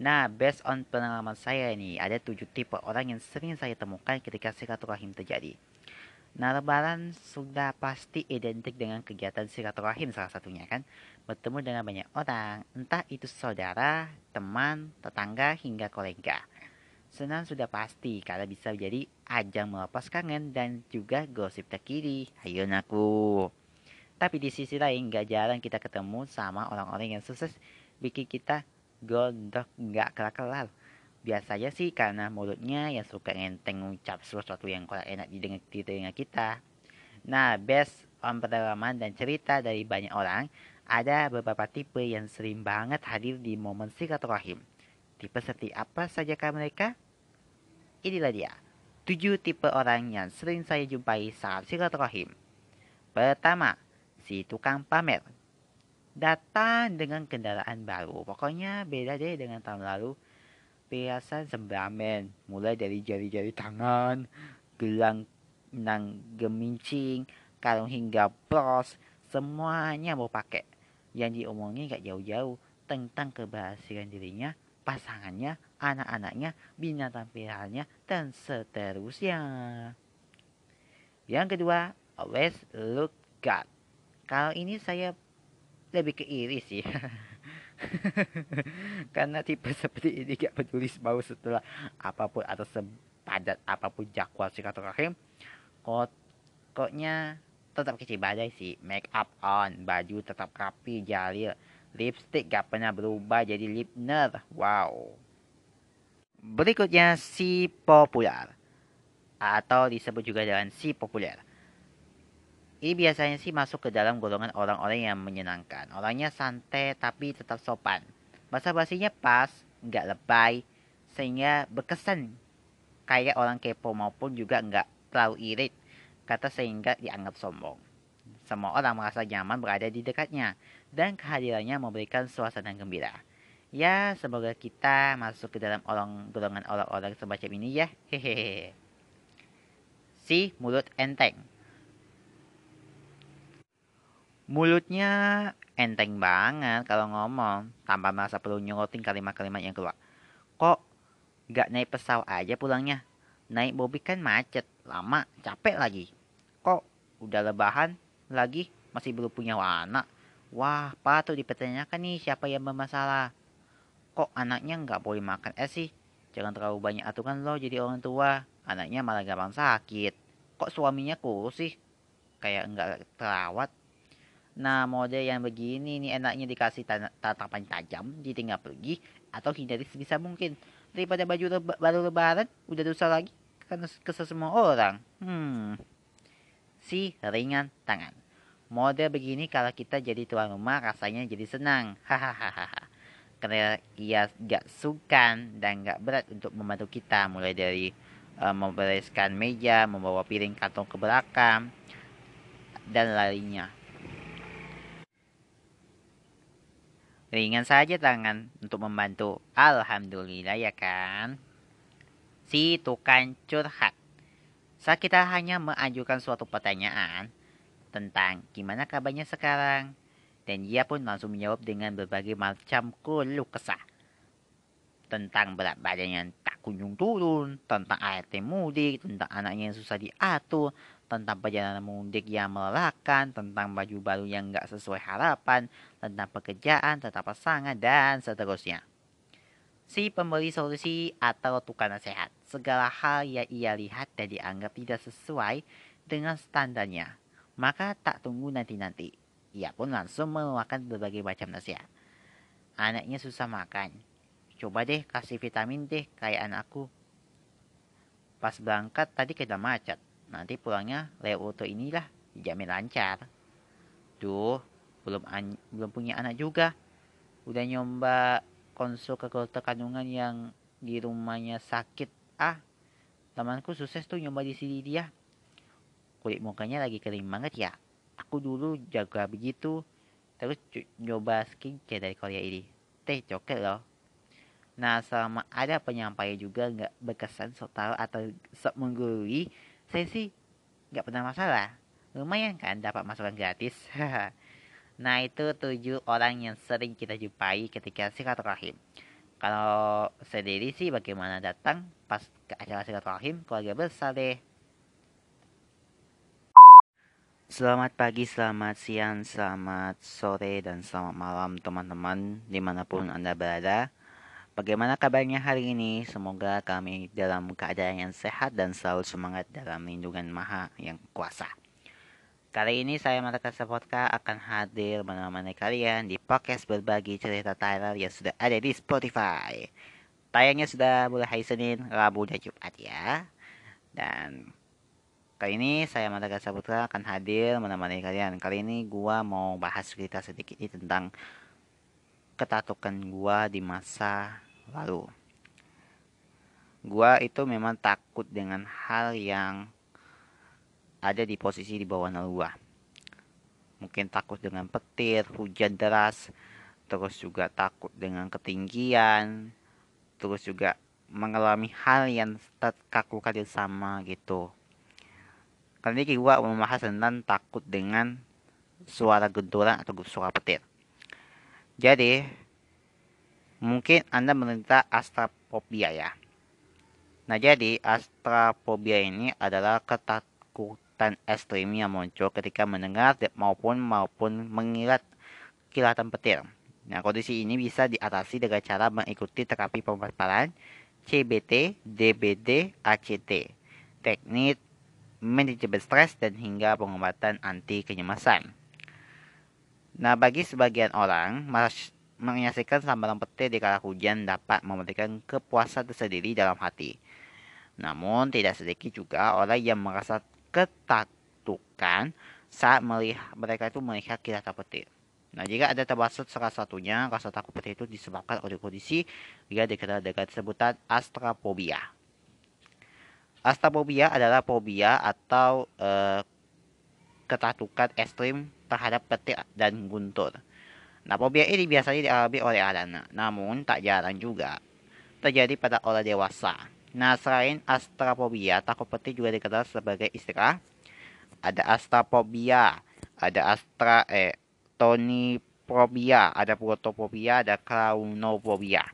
Nah, based on pengalaman saya ini, ada tujuh tipe orang yang sering saya temukan ketika silaturahim terjadi. Nah, lebaran sudah pasti identik dengan kegiatan silaturahim salah satunya kan. Bertemu dengan banyak orang, entah itu saudara, teman, tetangga, hingga kolega. Senang sudah pasti karena bisa menjadi ajang melepas kangen dan juga gosip terkini. Ayo naku. Tapi di sisi lain, gak jarang kita ketemu sama orang-orang yang sukses bikin kita gondok nggak kelar-kelar. Biasanya sih karena mulutnya yang suka ngenteng ngucap sesuatu yang kurang enak didengar di telinga kita. Nah, best on pengalaman dan cerita dari banyak orang, ada beberapa tipe yang sering banget hadir di momen silaturahim. Tipe seperti apa sajakah mereka? Inilah dia, tujuh tipe orang yang sering saya jumpai saat silaturahim. Pertama, si tukang pamer datang dengan kendaraan baru. Pokoknya beda deh dengan tahun lalu. Perhiasan sembramen, mulai dari jari-jari tangan, gelang nang gemincing, kalung hingga bros, semuanya mau pakai. Yang diomongin gak jauh-jauh tentang keberhasilan dirinya, pasangannya, anak-anaknya, binatang peliharaannya, dan seterusnya. Yang kedua, always look good. Kalau ini saya lebih ke iri sih karena tipe seperti ini gak peduli mau setelah apa pun atau sepadat apa pun jadwal silaturahim kok koknya tetap kecil badai sih make up on baju tetap rapi jalil lipstick gak pernah berubah jadi lipner wow berikutnya si populer atau disebut juga dengan si populer ini biasanya sih masuk ke dalam golongan orang-orang yang menyenangkan. Orangnya santai tapi tetap sopan. Bahasa basinya pas, nggak lebay, sehingga berkesan kayak orang kepo maupun juga nggak terlalu irit, kata sehingga dianggap sombong. Semua orang merasa nyaman berada di dekatnya, dan kehadirannya memberikan suasana gembira. Ya, semoga kita masuk ke dalam orang golongan orang-orang semacam ini ya. Hehehe. Si mulut enteng. Mulutnya enteng banget kalau ngomong, tanpa merasa perlu nyorotin kalimat-kalimat yang keluar. Kok gak naik pesawat aja pulangnya? Naik mobil kan macet, lama, capek lagi. Kok udah lebahan lagi masih belum punya anak? Wah, patut dipertanyakan nih siapa yang bermasalah. Kok anaknya nggak boleh makan es sih? Jangan terlalu banyak aturan loh jadi orang tua. Anaknya malah gampang sakit. Kok suaminya kurus sih? Kayak nggak terawat. Nah, model yang begini nih enaknya dikasih tatapan tajam, ditinggal pergi, atau hindari sebisa mungkin. Daripada baju baru lebaran, udah dosa lagi, karena kesel semua orang. Hmm. Si ringan tangan. Model begini kalau kita jadi tuan rumah rasanya jadi senang. Hahaha. Karena ia gak sukan dan gak berat untuk membantu kita. Mulai dari uh, membereskan meja, membawa piring kantong ke belakang, dan lainnya. Ringan saja tangan untuk membantu. Alhamdulillah ya kan. Si tukang curhat. Saat kita hanya mengajukan suatu pertanyaan tentang gimana kabarnya sekarang. Dan dia pun langsung menjawab dengan berbagai macam keluh kesah. Tentang berat badan yang tak kunjung turun, tentang ART mudik, tentang anaknya yang susah diatur, tentang perjalanan mudik yang melelahkan, tentang baju baru yang nggak sesuai harapan, tentang pekerjaan, tentang pasangan, dan seterusnya. Si pemberi solusi atau tukang nasihat, segala hal yang ia lihat dan dianggap tidak sesuai dengan standarnya, maka tak tunggu nanti-nanti. Ia pun langsung mengeluarkan berbagai macam nasihat. Anaknya susah makan. Coba deh kasih vitamin deh kayak anakku. Pas berangkat tadi kita macet nanti pulangnya lewat auto inilah dijamin lancar tuh belum belum punya anak juga udah nyoba konsul ke dokter kandungan yang di rumahnya sakit ah temanku sukses tuh nyoba di sini dia kulit mukanya lagi kering banget ya aku dulu jaga begitu. Terus nyoba skincare dari Korea ini. Teh coklat loh. Nah selama ada penyampaian juga nggak berkesan sok tahu atau sok menggurui saya sih nggak pernah masalah. Lumayan kan dapat masukan gratis. Nah itu tujuh orang yang sering kita jumpai ketika silaturahim. Kalau sendiri sih bagaimana datang pas ke acara silaturahim keluarga besar deh. Selamat pagi, selamat siang, selamat sore, dan selamat malam teman-teman di mana pun Anda berada. Bagaimana kabarnya hari ini? Semoga kami dalam keadaan yang sehat dan selalu semangat dalam lindungan maha yang kuasa. Kali ini saya Marka Sapotka akan hadir menemani kalian di podcast berbagi cerita Tyler yang sudah ada di Spotify. Tayangnya sudah mulai hari Senin, Rabu, dan Jumat ya. Dan kali ini saya Marka Sapotka akan hadir menemani kalian. Kali ini gua mau bahas cerita sedikit ini tentang ketatukan gua di masa lalu. Gua itu memang takut dengan hal yang ada di posisi di bawah nalua. Mungkin takut dengan petir, hujan deras, terus juga takut dengan ketinggian, terus juga mengalami hal yang kaku kali sama gitu. Kali ini gue membahas tentang takut dengan suara genturan atau suara petir. Jadi, mungkin Anda menderita astrafobia ya. Nah, jadi astrafobia ini adalah ketakutan ekstrim yang muncul ketika mendengar maupun maupun mengilat kilatan petir. Nah, kondisi ini bisa diatasi dengan cara mengikuti terapi pemaparan CBT, DBD, ACT, teknik manajemen stres dan hingga pengobatan anti kecemasan. Nah, bagi sebagian orang, menyaksikan sambaran petir di kala hujan dapat memberikan kepuasan tersendiri dalam hati. Namun, tidak sedikit juga orang yang merasa ketakutan saat melihat mereka itu melihat kilatan petir. Nah, jika ada termasuk salah satunya, rasa takut petir itu disebabkan oleh kondisi yang dikenal dengan sebutan astrafobia. Astrafobia adalah fobia atau eh, ketakutan ekstrim terhadap petir dan guntur. Nah, fobia ini biasanya dialami oleh anak, namun tak jarang juga terjadi pada orang dewasa. Nah, selain astrafobia, takut petir juga dikenal sebagai istilah. Ada astrafobia, ada astra eh toniprobia, ada protofobia, ada klaunofobia.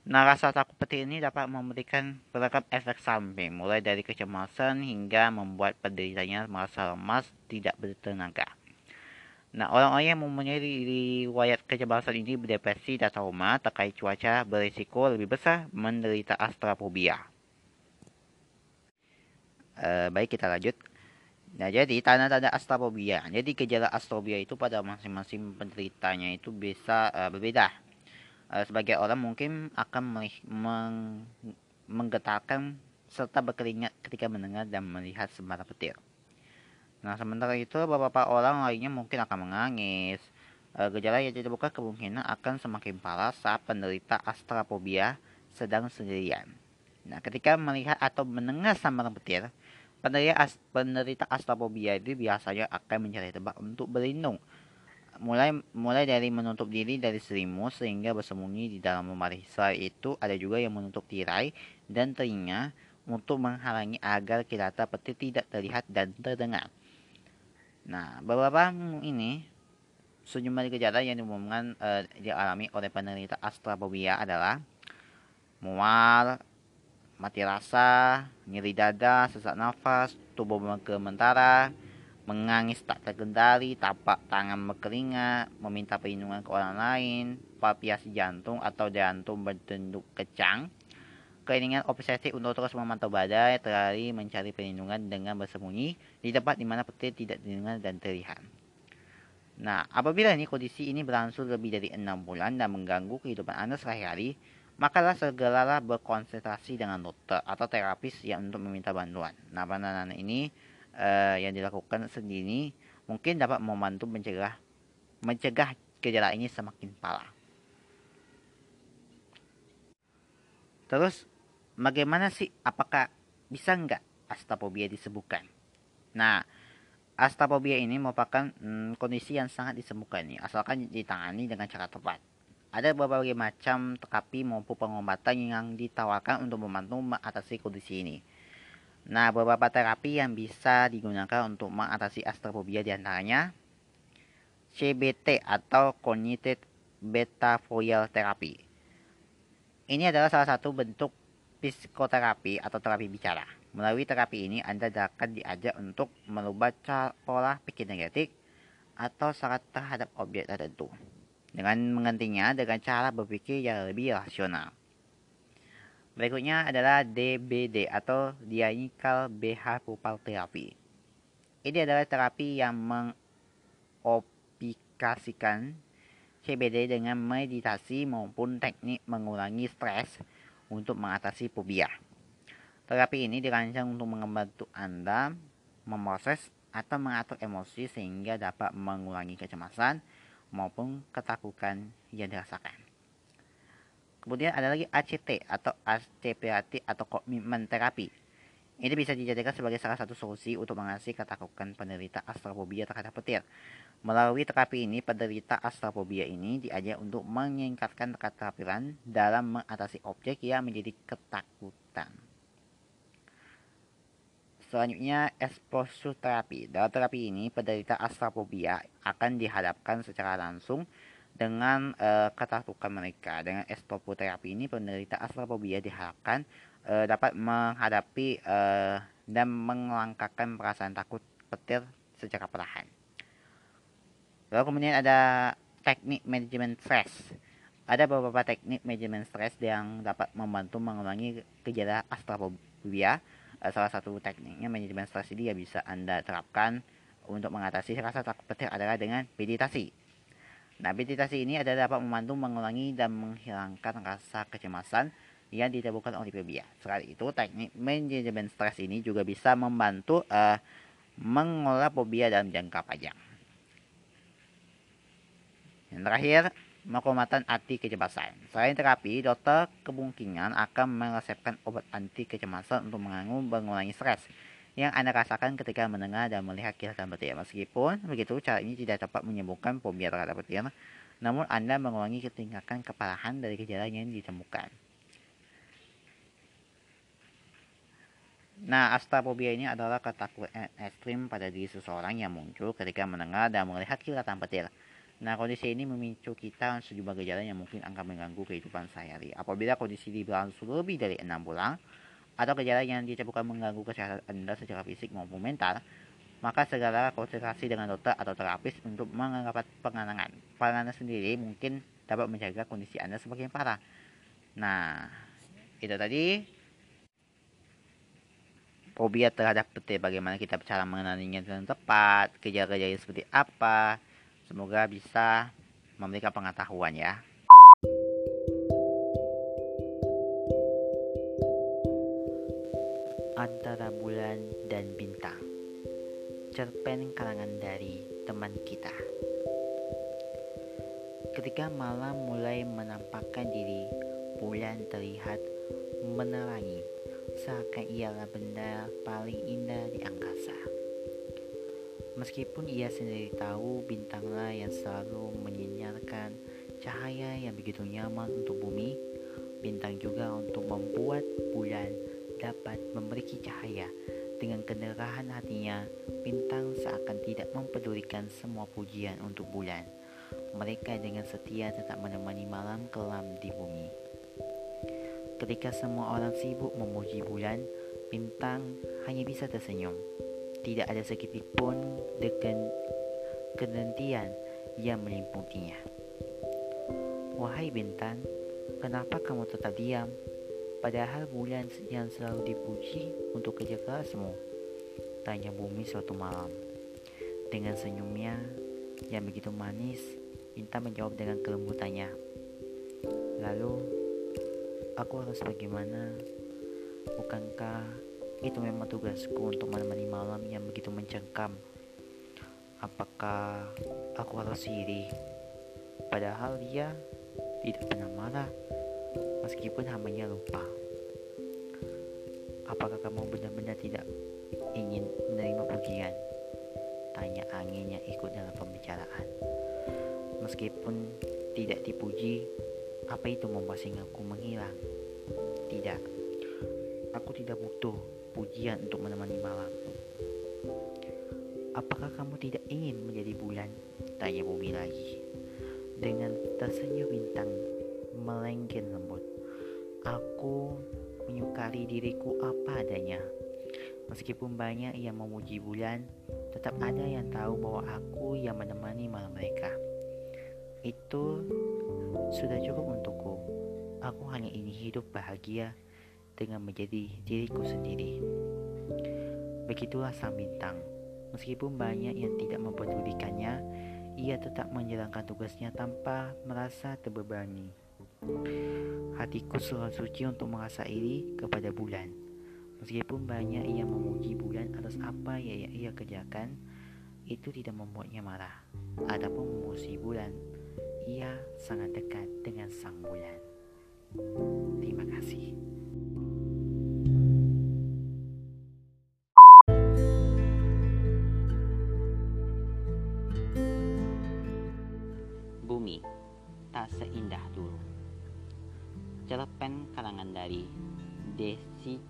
Nah, rasa takut petir ini dapat memberikan beragam efek samping, mulai dari kecemasan hingga membuat penderitanya merasa lemas, tidak bertenaga. Nah, orang-orang yang mempunyai riwayat kecemasan ini berdepresi dan trauma terkait cuaca berisiko lebih besar menderita astrafobia. Uh, baik, kita lanjut. Nah, jadi tanda-tanda astrafobia. Jadi gejala astrofobia itu pada masing-masing penderitanya itu bisa uh, berbeda. Uh, sebagai orang mungkin akan meng menggetarkan serta berkeringat ketika mendengar dan melihat sembarang petir. Nah, sementara itu beberapa orang lainnya mungkin akan menangis. E, gejala yang tidak buka kemungkinan akan semakin parah saat penderita astrafobia sedang sendirian. Nah, ketika melihat atau mendengar sambaran petir, penderita, as, itu biasanya akan mencari tempat untuk berlindung. Mulai mulai dari menutup diri dari selimut sehingga bersembunyi di dalam lemari. Selain itu, ada juga yang menutup tirai dan telinga untuk menghalangi agar kilatan petir tidak terlihat dan terdengar. Nah, beberapa ini sejumlah gejala yang diumumkan uh, dialami oleh penderita astrafobia adalah mual, mati rasa, nyeri dada, sesak nafas, tubuh bergementara, mengangis tak terkendali, tapak tangan berkeringat, meminta perlindungan ke orang lain, palpiasi jantung atau jantung bertenduk kecang, keinginan obsesif untuk terus memantau badai, terlari mencari perlindungan dengan bersembunyi di tempat di mana petir tidak didengar dan terlihat. Nah, apabila ini kondisi ini berlangsung lebih dari enam bulan dan mengganggu kehidupan Anda sehari-hari, makalah segeralah berkonsentrasi dengan dokter atau terapis yang untuk meminta bantuan. Nah, penanganan ini uh, yang dilakukan sendiri mungkin dapat membantu mencegah mencegah gejala ini semakin parah. Terus bagaimana sih apakah bisa nggak astafobia disembuhkan? Nah, astafobia ini merupakan hmm, kondisi yang sangat disembuhkan nih, asalkan ditangani dengan cara tepat. Ada berbagai macam terapi maupun pengobatan yang ditawarkan untuk membantu mengatasi kondisi ini. Nah, beberapa terapi yang bisa digunakan untuk mengatasi astrofobia di antaranya CBT atau Cognitive Behavioral Therapy. Ini adalah salah satu bentuk psikoterapi atau terapi bicara. Melalui terapi ini, Anda akan diajak untuk merubah pola pikir negatif atau syarat terhadap objek tertentu dengan menggantinya dengan cara berpikir yang lebih rasional. Berikutnya adalah DBD atau Dianikal Behavioral Therapy. Ini adalah terapi yang mengaplikasikan CBD dengan meditasi maupun teknik mengurangi stres untuk mengatasi fobia. Terapi ini dirancang untuk membantu Anda memproses atau mengatur emosi sehingga dapat mengurangi kecemasan maupun ketakutan yang dirasakan. Kemudian ada lagi ACT atau ACPAT atau komitmen terapi. Ini bisa dijadikan sebagai salah satu solusi untuk mengatasi ketakutan penderita astrofobia terhadap petir. Melalui terapi ini, penderita astrofobia ini diajak untuk meningkatkan keterampilan dalam mengatasi objek yang menjadi ketakutan. Selanjutnya, exposure terapi. Dalam terapi ini, penderita astrofobia akan dihadapkan secara langsung dengan uh, ketakutan mereka. Dengan exposure terapi ini, penderita astrofobia diharapkan uh, dapat menghadapi uh, dan melangkahkan perasaan takut petir secara perlahan. Lalu kemudian ada teknik manajemen stres. Ada beberapa teknik manajemen stres yang dapat membantu mengurangi gejala astrofobia. salah satu tekniknya manajemen stres ini ya bisa Anda terapkan untuk mengatasi rasa takut petir adalah dengan meditasi. Nah, meditasi ini adalah dapat membantu mengurangi dan menghilangkan rasa kecemasan yang ditimbulkan oleh fobia. Selain itu, teknik manajemen stres ini juga bisa membantu uh, mengolah fobia dalam jangka panjang. Yang terakhir, pengobatan anti kecemasan. Selain terapi, dokter kemungkinan akan meresepkan obat anti kecemasan untuk mengurangi stres yang Anda rasakan ketika mendengar dan melihat kilatan petir. Meskipun begitu, cara ini tidak dapat menyembuhkan fobia terhadap petir, namun Anda mengurangi ketingkatan keparahan dari gejala yang ditemukan. Nah, astrofobia ini adalah ketakutan ekstrim pada diri seseorang yang muncul ketika mendengar dan melihat kilatan petir. Nah, kondisi ini memicu kita sejumlah gejala yang mungkin akan mengganggu kehidupan sehari-hari. Apabila kondisi berlangsung lebih dari enam bulan, atau gejala yang ditemukan mengganggu kesehatan Anda secara fisik maupun mental, maka segera konsultasi dengan dokter atau terapis untuk mendapat penanganan. Penanganan sendiri mungkin dapat menjaga kondisi Anda semakin parah. Nah, itu tadi fobia terhadap petir bagaimana kita cara mengenalinya dengan tepat, gejala-gejala seperti apa. Semoga bisa memberikan pengetahuan ya. Antara bulan dan bintang. Cerpen karangan dari teman kita. Ketika malam mulai menampakkan diri, bulan terlihat menerangi, seakan ialah benda paling indah di angkasa. Meskipun ia sendiri tahu bintanglah yang selalu menyinarkan cahaya yang begitu nyaman untuk bumi, bintang juga untuk membuat bulan dapat memiliki cahaya. Dengan kenderahan hatinya, bintang seakan tidak mempedulikan semua pujian untuk bulan. Mereka dengan setia tetap menemani malam kelam di bumi. Ketika semua orang sibuk memuji bulan, bintang hanya bisa tersenyum. Tidak ada seketik pun dengan kedentian yang melimputinya. Wahai bintang, kenapa kamu tetap diam? Padahal bulan yang selalu dipuji untuk kerja kerasmu Tanya bumi suatu malam. Dengan senyumnya yang begitu manis Minta menjawab dengan kelembutannya. Lalu Aku harus bagaimana? Bukankah itu memang tugasku untuk menemani malam yang begitu mencengkam? Apakah aku harus iri Padahal dia tidak pernah marah meskipun hambanya lupa. Apakah kamu benar-benar tidak ingin menerima pujian? Tanya angin yang ikut dalam pembicaraan. Meskipun tidak dipuji, apa itu membuat singaku menghilang? Tidak, aku tidak butuh pujian untuk menemani malam. Apakah kamu tidak ingin menjadi bulan? Tanya bumi lagi. Dengan tersenyum bintang melengking. Aku menyukai diriku apa adanya. Meskipun banyak yang memuji bulan, tetap ada yang tahu bahwa aku yang menemani malam mereka. Itu sudah cukup untukku. Aku hanya ingin hidup bahagia dengan menjadi diriku sendiri. Begitulah sang bintang. Meskipun banyak yang tidak mempedulikannya, ia tetap menjalankan tugasnya tanpa merasa terbebani. Hatiku selalu suci untuk merasa iri kepada bulan. Meskipun banyak yang memuji bulan atas apa yang ia kerjakan, itu tidak membuatnya marah. Adapun memuji bulan, ia sangat dekat dengan sang bulan. Terima kasih.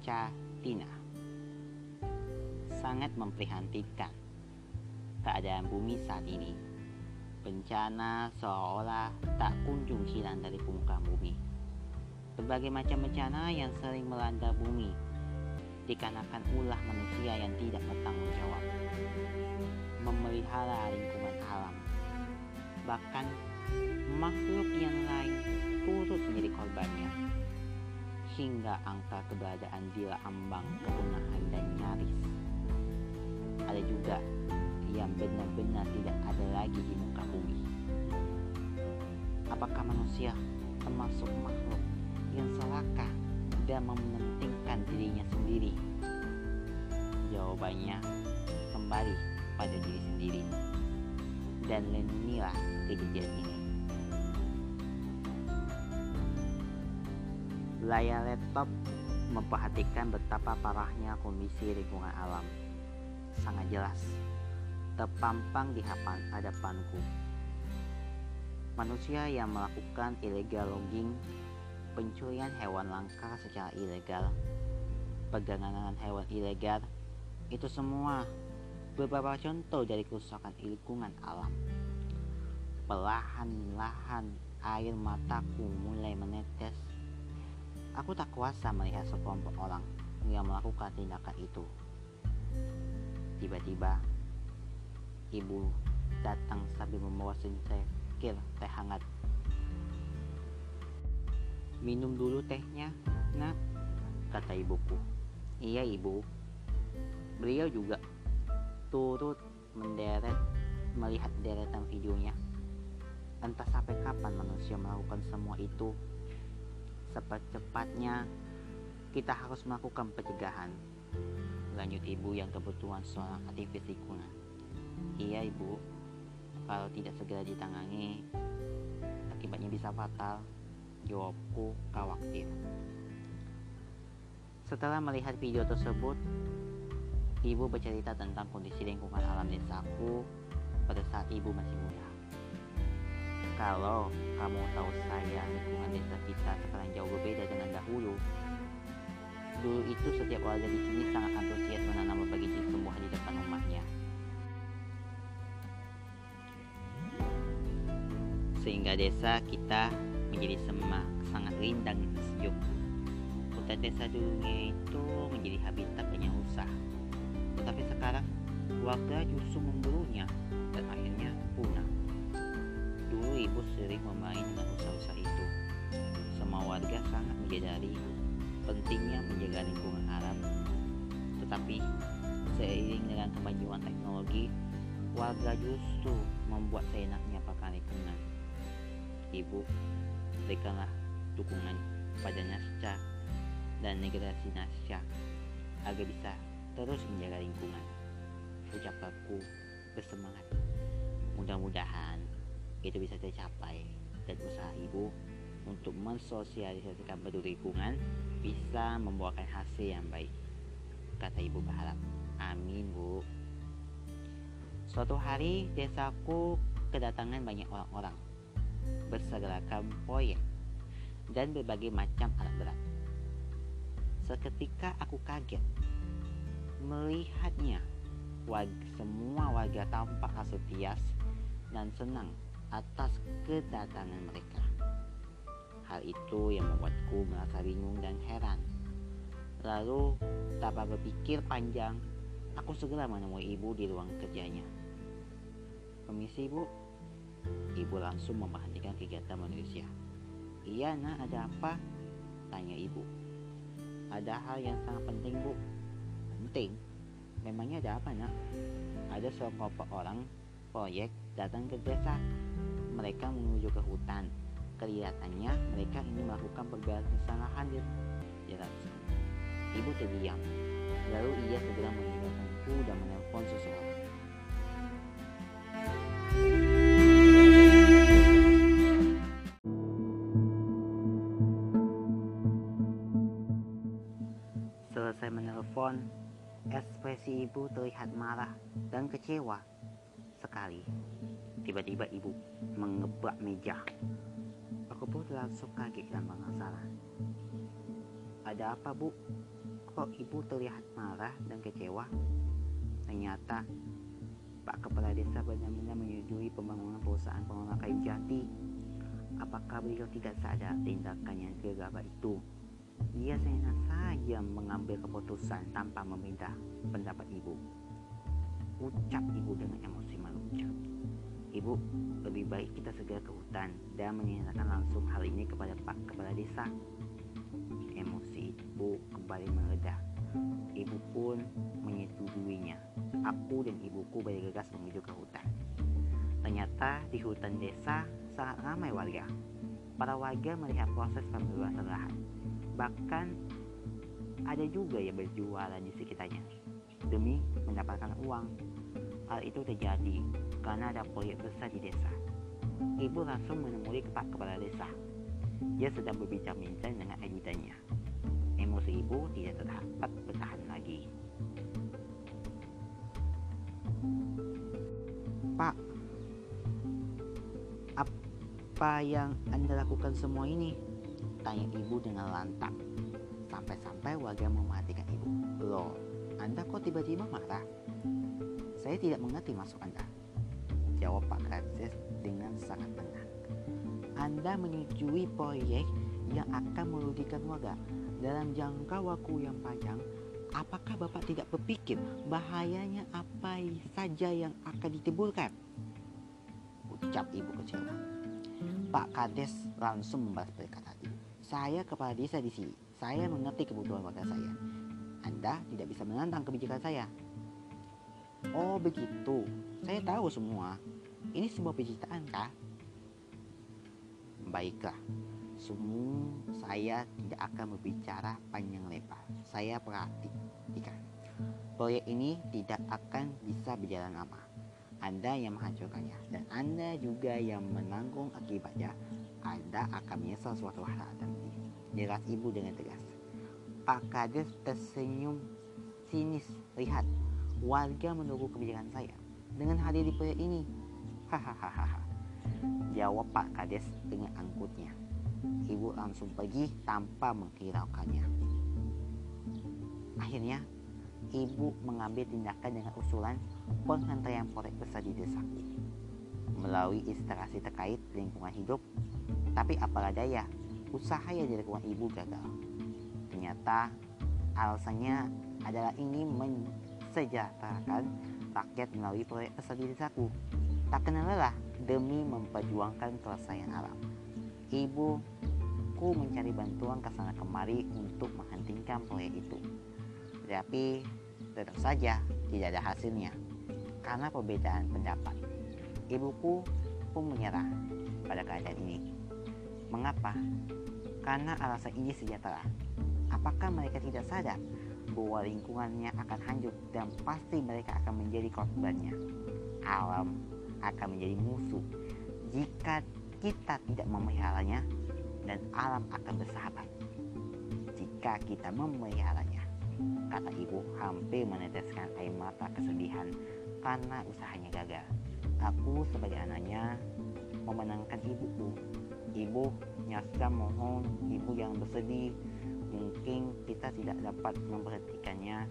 Desi Tina sangat memprihatinkan keadaan bumi saat ini Bencana seolah tak kunjung hilang dari permukaan bumi. Berbagai macam bencana yang sering melanda bumi dikarenakan ulah manusia yang tidak bertanggung jawab memelihara lingkungan alam. Bahkan makhluk yang lain turut menjadi korbannya hingga angka keberadaan dia ambang kepunahan dan nyaris. Ada juga yang benar-benar tidak ada lagi di muka bumi. Apakah manusia termasuk makhluk yang selaka dan mementingkan dirinya sendiri? Jawabannya kembali pada diri sendiri. Dan renungilah kejadian ini. Layar laptop memperhatikan betapa parahnya kondisi lingkungan alam. Sangat jelas terpampang di hadapanku. Manusia yang melakukan illegal logging, pencurian hewan langka secara ilegal, perdagangan hewan ilegal, itu semua beberapa contoh dari kerusakan lingkungan alam. Perlahan-lahan air mataku mulai menetes. Aku tak kuasa melihat sekelompok orang yang melakukan tindakan itu. Tiba-tiba Ibu datang sambil membawa secangkir teh hangat. Minum dulu tehnya, nak, kata ibuku. Iya ibu. Beliau juga turut menderet melihat deretan videonya. Entah sampai kapan manusia melakukan semua itu. Cepat-cepatnya kita harus melakukan pencegahan. Lanjut ibu yang kebetulan seorang aktivis lingkungan. Iya ibu, kalau tidak segera ditangani, akibatnya bisa fatal. Jawabku khawatir. Setelah melihat video tersebut, ibu bercerita tentang kondisi lingkungan alam desaku pada saat ibu masih muda. Kalau kamu tahu saya lingkungan desa kita sekarang jauh berbeda dengan dahulu. Dulu itu setiap warga di sini sangat antusias menanam berbagai jenis tumbuhan di depan rumahnya. sehingga desa kita menjadi semak sangat rindang dan sejuk. Hutan desa dulunya itu menjadi habitat banyak usaha, tetapi sekarang warga justru memburunya dan akhirnya. Dulu ibu sering bermain dengan usaha-usaha itu. Semua warga sangat menyadari pentingnya menjaga lingkungan alam, tetapi seiring dengan kemajuan teknologi, warga justru membuat seenaknya pakai lingkungan ibu berikanlah dukungan pada Nasca dan generasi Nasca agar bisa terus menjaga lingkungan. Ucapku bersemangat. Mudah-mudahan itu bisa tercapai dan usaha ibu untuk mensosialisasikan peduli lingkungan bisa membuahkan hasil yang baik kata ibu berharap. Amin, Bu. Suatu hari, desaku kedatangan banyak orang-orang berseragam proyek dan berbagai macam alat berat. Seketika aku kaget melihatnya. Semua warga tampak antusias dan senang atas kedatangan mereka. Hal itu yang membuatku merasa bingung dan heran. Lalu, tanpa berpikir panjang, aku segera menemui ibu di ruang kerjanya. Permisi ibu, ibu langsung memperhatikan kegiatan manusia. Iya nak, ada apa? Tanya ibu. Ada hal yang sangat penting bu. Penting? Memangnya ada apa nak? Ada sekelompok orang proyek datang ke desa. Mereka menuju ke hutan Kelihatannya mereka ingin melakukan perbaikan lahan di jalan Ibu terdiam. Lalu ia segera meninggalkanku dan menelpon seseorang. Selesai menelpon, ekspresi ibu terlihat marah dan kecewa sekali. Tiba-tiba ibu mengebrak meja Aku pun langsung kaget dan penasaran. Ada apa bu? Kok ibu terlihat marah dan kecewa? Ternyata Pak Kepala Desa benar-benar menyetujui pembangunan perusahaan pengelola kayu jati. Apakah beliau tidak sadar tindakan yang gegabah itu? Dia senang saja mengambil keputusan tanpa meminta pendapat ibu. Ucap ibu dengan emosi meluncur. Ibu, lebih baik kita segera ke hutan dan menyatakan langsung hal ini kepada Pak Kepala Desa. Emosi ibu kembali meredah. Ibu pun menyetujuinya. Aku dan ibuku bergegas menuju ke hutan. Ternyata di hutan desa sangat ramai warga. Para warga melihat proses pembebasan lahan. Bahkan ada juga yang berjualan di sekitarnya demi mendapatkan uang. Hal itu terjadi karena ada proyek besar di desa. Ibu langsung menemui Pak Kepala Desa. Dia sedang berbincang-bincang dengan ajudannya. Emosi ibu tidak dapat bertahan lagi. Pak, apa yang Anda lakukan semua ini? Tanya ibu dengan lantang. Sampai-sampai warga mematikan ibu. Loh, Anda kok tiba-tiba marah? Saya tidak mengerti maksud Anda. Jawab Pak Kades dengan sangat tenang. Anda menyetujui proyek yang akan merugikan warga dalam jangka waktu yang panjang. Apakah Bapak tidak berpikir bahayanya apa saja yang akan ditimbulkan? Ucap ibu kecewa. Pak Kades langsung membalas perkataan ibu. Saya kepala desa di sini. Saya mengerti kebutuhan warga saya. Anda tidak bisa menantang kebijakan saya. Oh begitu. Saya tahu semua. Ini sebuah penciptaan kah? Baiklah, semua saya tidak akan berbicara panjang lebar. Saya perhatikan. Proyek ini tidak akan bisa berjalan lama. Anda yang menghancurkannya dan Anda juga yang menanggung akibatnya. Anda akan menyesal suatu hal nanti. Jelas ibu dengan tegas. Pak Kades tersenyum sinis. Lihat, warga menunggu kebijakan saya dengan hadir di proyek ini. Hahaha. Jawab Pak Kades dengan angkutnya. Ibu langsung pergi tanpa menghiraukannya. Akhirnya, ibu mengambil tindakan dengan usulan penghentian proyek besar di desaku melalui instalasi terkait lingkungan hidup. Tapi apalah daya, usaha yang dilakukan ibu gagal. Ternyata alasannya adalah ini mensejahterakan rakyat melalui proyek di desaku. Tak kenal lelah demi memperjuangkan kelestarian alam. Ibuku mencari bantuan ke sana kemari untuk menghentikan proyek itu. Tetapi tetap saja tidak ada hasilnya karena perbedaan pendapat. Ibuku pun menyerah pada keadaan ini. Mengapa? Karena alasan ini sejahtera. Apakah mereka tidak sadar bahwa lingkungannya akan hancur dan pasti mereka akan menjadi korbannya. Alam akan menjadi musuh jika kita tidak memeliharanya dan alam akan bersahabat jika kita memeliharanya. Kata ibu hampir meneteskan air mata kesedihan karena usahanya gagal. Aku sebagai anaknya memenangkan ibuku. Ibu, nyasa mohon ibu yang bersedih. Mungkin kita tidak dapat memperhatikannya,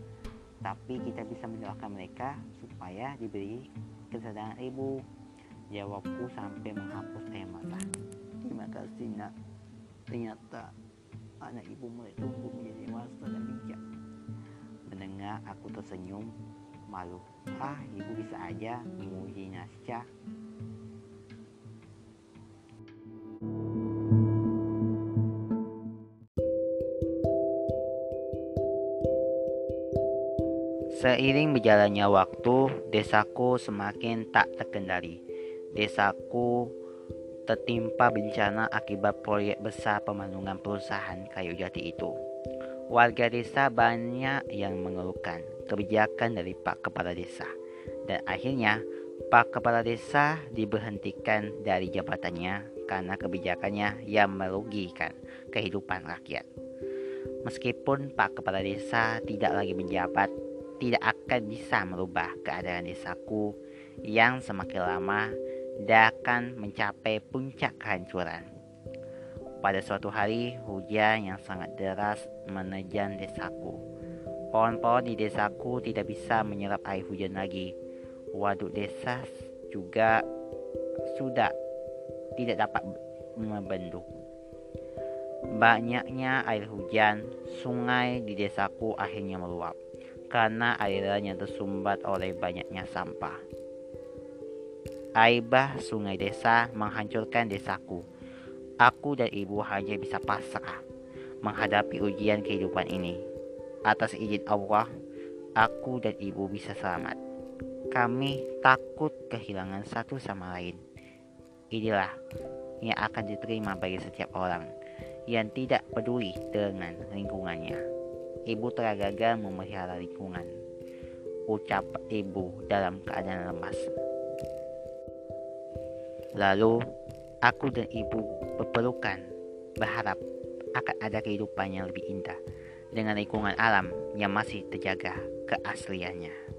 tapi kita bisa mendoakan mereka supaya diberi kesadaran ibu. Jawabku sampai menghapus air mata. Terima kasih nak. Ternyata anak ibu mulai tumbuh menjadi dewasa dan bijak. Mendengar aku tersenyum, malu. Ah, ibu bisa aja memuji Nasca. Seiring berjalannya waktu, desaku semakin tak terkendali. Desaku tertimpa bencana akibat proyek besar pembangunan perusahaan kayu jati itu. Warga desa banyak yang mengeluhkan kebijakan dari Pak Kepala Desa. Dan akhirnya, Pak Kepala Desa diberhentikan dari jabatannya karena kebijakannya yang merugikan kehidupan rakyat. Meskipun Pak Kepala Desa tidak lagi menjabat, tidak akan bisa merubah keadaan desaku yang semakin lama dan akan mencapai puncak kehancuran. Pada suatu hari, hujan yang sangat deras menerjang desaku. Pohon-pohon di desaku tidak bisa menyerap air hujan lagi. Waduk desa juga sudah tidak dapat membendung. Banyaknya air hujan, sungai di desaku akhirnya meluap karena aliran yang tersumbat oleh banyaknya sampah. Air bah sungai desa menghancurkan desaku. Aku dan ibu hanya bisa pasrah menghadapi ujian kehidupan ini. Atas izin Allah, aku dan ibu bisa selamat. Kami takut kehilangan satu sama lain. Inilah yang akan diterima bagi setiap orang yang tidak peduli dengan lingkungannya. Ibu telah gagal memelihara lingkungan. Ucap ibu dalam keadaan lemas. Lalu, aku dan ibu berpelukan, berharap akan ada kehidupan yang lebih indah dengan lingkungan alam yang masih terjaga keasliannya.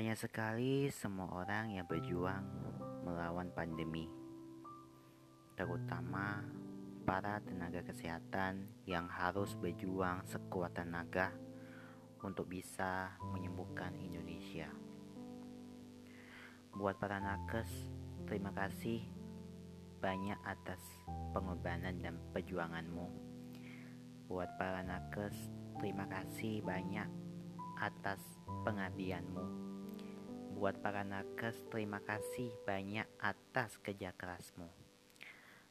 Banyak sekali semua orang yang berjuang melawan pandemi. Terutama para tenaga kesehatan yang harus berjuang sekuat tenaga untuk bisa menyembuhkan Indonesia. Buat para nakes, terima kasih banyak atas pengorbanan dan perjuanganmu. Buat para nakes, Terima kasih banyak atas pengabdianmu. Buat para nakes, terima kasih banyak atas kerja kerasmu.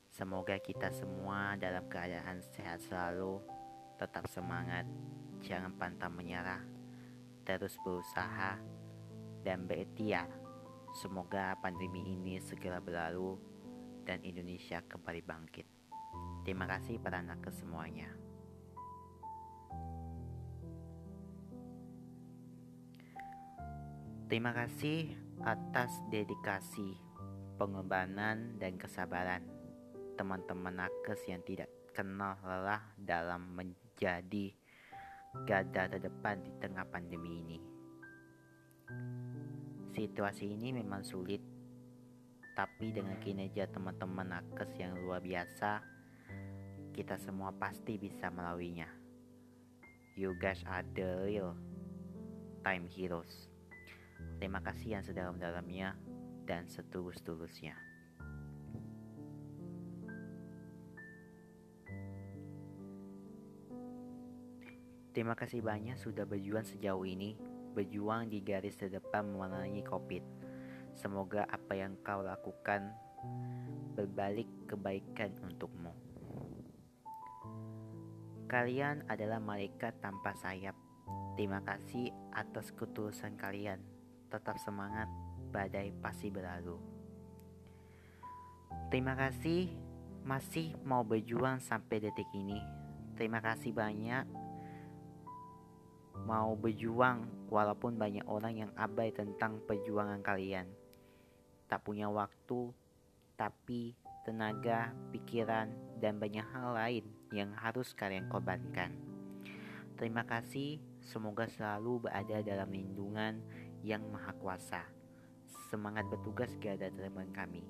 Semoga kita semua dalam keadaan sehat selalu, tetap semangat, jangan pantang menyerah, terus berusaha, dan berikhtiar. Semoga pandemi ini segera berlalu dan Indonesia kembali bangkit. Terima kasih para nakes semuanya. Terima kasih atas dedikasi, pengorbanan, dan kesabaran teman-teman nakes yang tidak kenal lelah dalam menjadi garda terdepan di tengah pandemi ini. Situasi ini memang sulit, tapi dengan kinerja teman-teman nakes yang luar biasa, kita semua pasti bisa melaluinya. You guys are the real time heroes. Terima kasih yang sedalam-dalamnya dan setulus-tulusnya. Terima kasih banyak sudah berjuang sejauh ini, berjuang di garis terdepan memerangi COVID. Semoga apa yang kau lakukan berbalik kebaikan untukmu. Kalian adalah malaikat tanpa sayap. Terima kasih atas ketulusan kalian. Tetap semangat, badai pasti berlalu. Terima kasih masih mau berjuang sampai detik ini. Terima kasih banyak mau berjuang walaupun banyak orang yang abai tentang perjuangan kalian. Tak punya waktu, tapi tenaga, pikiran, dan banyak hal lain yang harus kalian korbankan. Terima kasih, semoga selalu berada dalam lindungan yang maha kuasa. Semangat bertugas gada teman kami.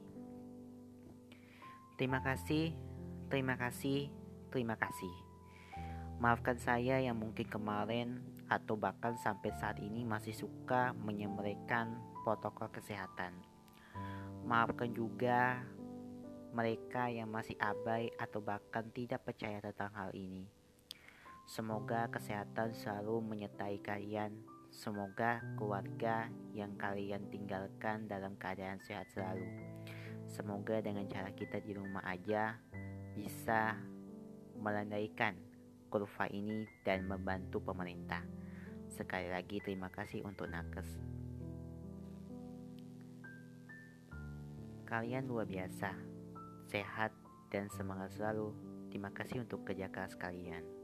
Terima kasih, terima kasih, terima kasih. Maafkan saya yang mungkin kemarin atau bahkan sampai saat ini masih suka menyemerikan protokol kesehatan. Maafkan juga mereka yang masih abai atau bahkan tidak percaya tentang hal ini. Semoga kesehatan selalu menyertai kalian. Semoga keluarga yang kalian tinggalkan dalam keadaan sehat selalu. Semoga dengan cara kita di rumah aja bisa melandaikan kurva ini dan membantu pemerintah. Sekali lagi terima kasih untuk nakes. Kalian luar biasa, sehat dan semangat selalu. Terima kasih untuk kerja keras kalian.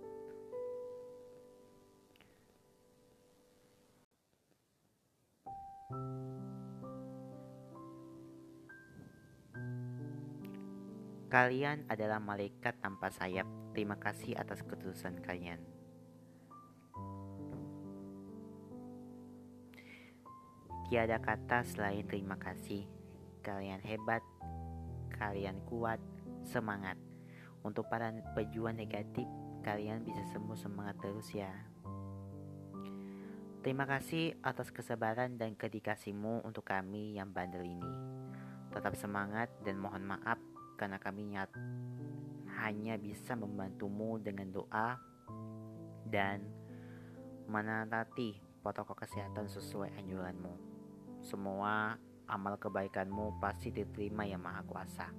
Kalian adalah malaikat tanpa sayap. Terima kasih atas ketulusan kalian. Tiada kata selain terima kasih. Kalian hebat, kalian kuat, semangat. Untuk para pejuang negatif, kalian bisa sembuh semangat terus ya. Terima kasih atas kesabaran dan kedikasimu untuk kami yang bandel ini. Tetap semangat dan mohon maaf karena kami nyat hanya bisa membantumu dengan doa dan menatati protokol kesehatan sesuai anjuranmu. Semua amal kebaikanmu pasti diterima yang maha kuasa.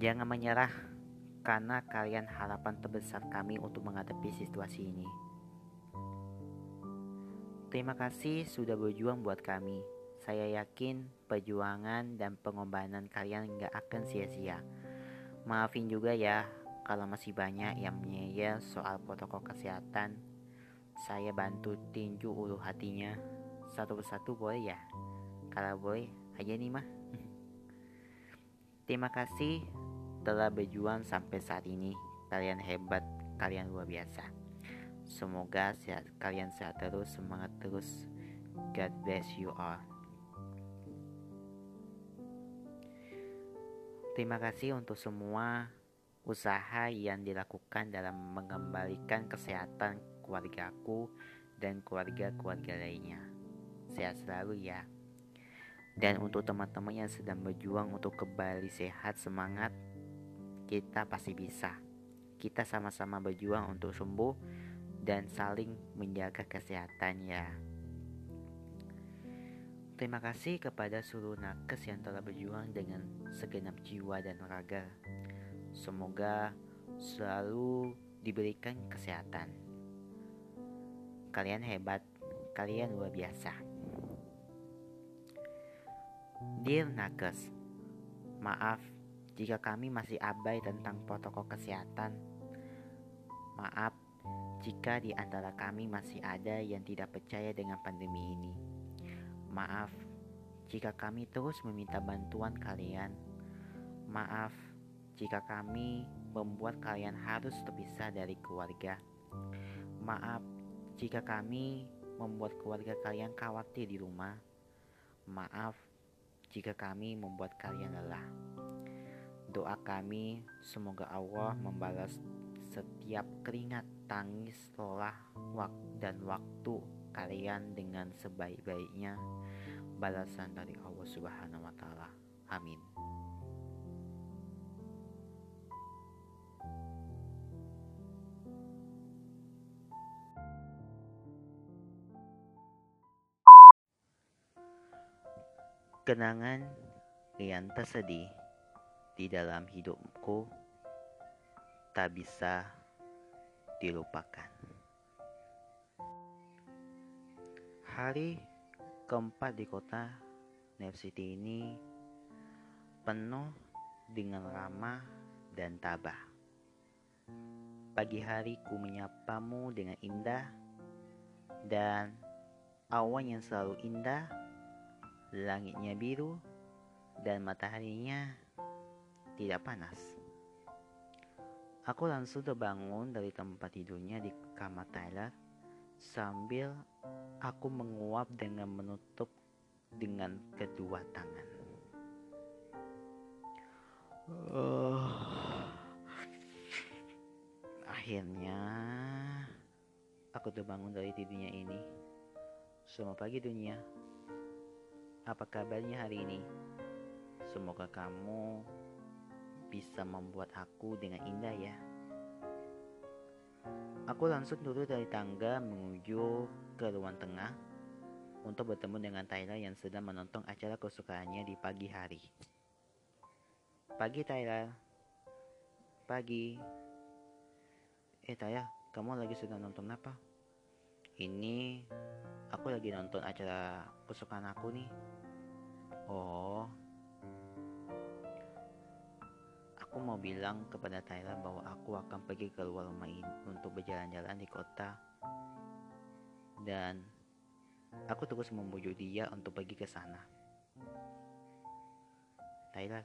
Jangan menyerah karena kalian harapan terbesar kami untuk menghadapi situasi ini. Terima kasih sudah berjuang buat kami. Saya yakin perjuangan dan pengorbanan kalian gak akan sia-sia. Maafin juga ya kalau masih banyak yang menyayal soal protokol kesehatan. Saya bantu tinju ulu hatinya satu persatu boleh ya? Kalau boleh aja nih mah. Terima kasih telah berjuang sampai saat ini. Kalian hebat, kalian luar biasa. Semoga sehat, kalian sehat terus, semangat terus. God bless you all. Terima kasih untuk semua usaha yang dilakukan dalam mengembalikan kesehatan keluargaku dan keluarga-keluarga lainnya. Sehat selalu ya. Dan untuk teman-teman yang sedang berjuang untuk kembali sehat semangat, kita pasti bisa. Kita sama-sama berjuang untuk sembuh dan saling menjaga kesehatan ya. Terima kasih kepada seluruh nakes yang telah berjuang dengan segenap jiwa dan raga. Semoga selalu diberikan kesehatan. Kalian hebat, kalian luar biasa. Dear nakes, maaf jika kami masih abai tentang protokol kesehatan. Maaf jika di antara kami masih ada yang tidak percaya dengan pandemi ini. Maaf jika kami terus meminta bantuan kalian. Maaf jika kami membuat kalian harus terpisah dari keluarga. Maaf jika kami membuat keluarga kalian khawatir di rumah. Maaf jika kami membuat kalian lelah. Doa kami semoga Allah membalas setiap keringat, tangis, lelah, dan waktu kalian dengan sebaik-baiknya balasan dari Allah Subhanahu wa taala. Amin. Kenangan yang tersedih di dalam hidupku tak bisa dilupakan. Hari keempat di kota New City ini penuh dengan ramah dan tabah. Pagi hari ku menyapamu dengan indah dan awan yang selalu indah langitnya biru, dan mataharinya tidak panas. Aku langsung terbangun dari tempat tidurnya di kamar Tyler sambil aku menguap dengan menutup dengan kedua tangan. Uh, akhirnya aku terbangun dari tidurnya ini. Selamat pagi dunia. Apa kabarnya hari ini? Semoga kamu bisa membuat aku dengan indah ya. Aku langsung turun dari tangga menuju ke ruang tengah untuk bertemu dengan Tyler yang sedang menonton acara kesukaannya di pagi hari. Pagi Tyler. Pagi. Eh Tyler, kamu lagi sedang nonton apa? Ini aku lagi nonton acara kesukaan aku nih. Oh. Aku mau bilang kepada Tyler bahwa aku akan pergi keluar rumah ini untuk berjalan-jalan di kota. Dan aku terus membujuk dia untuk pergi ke sana. Tyler,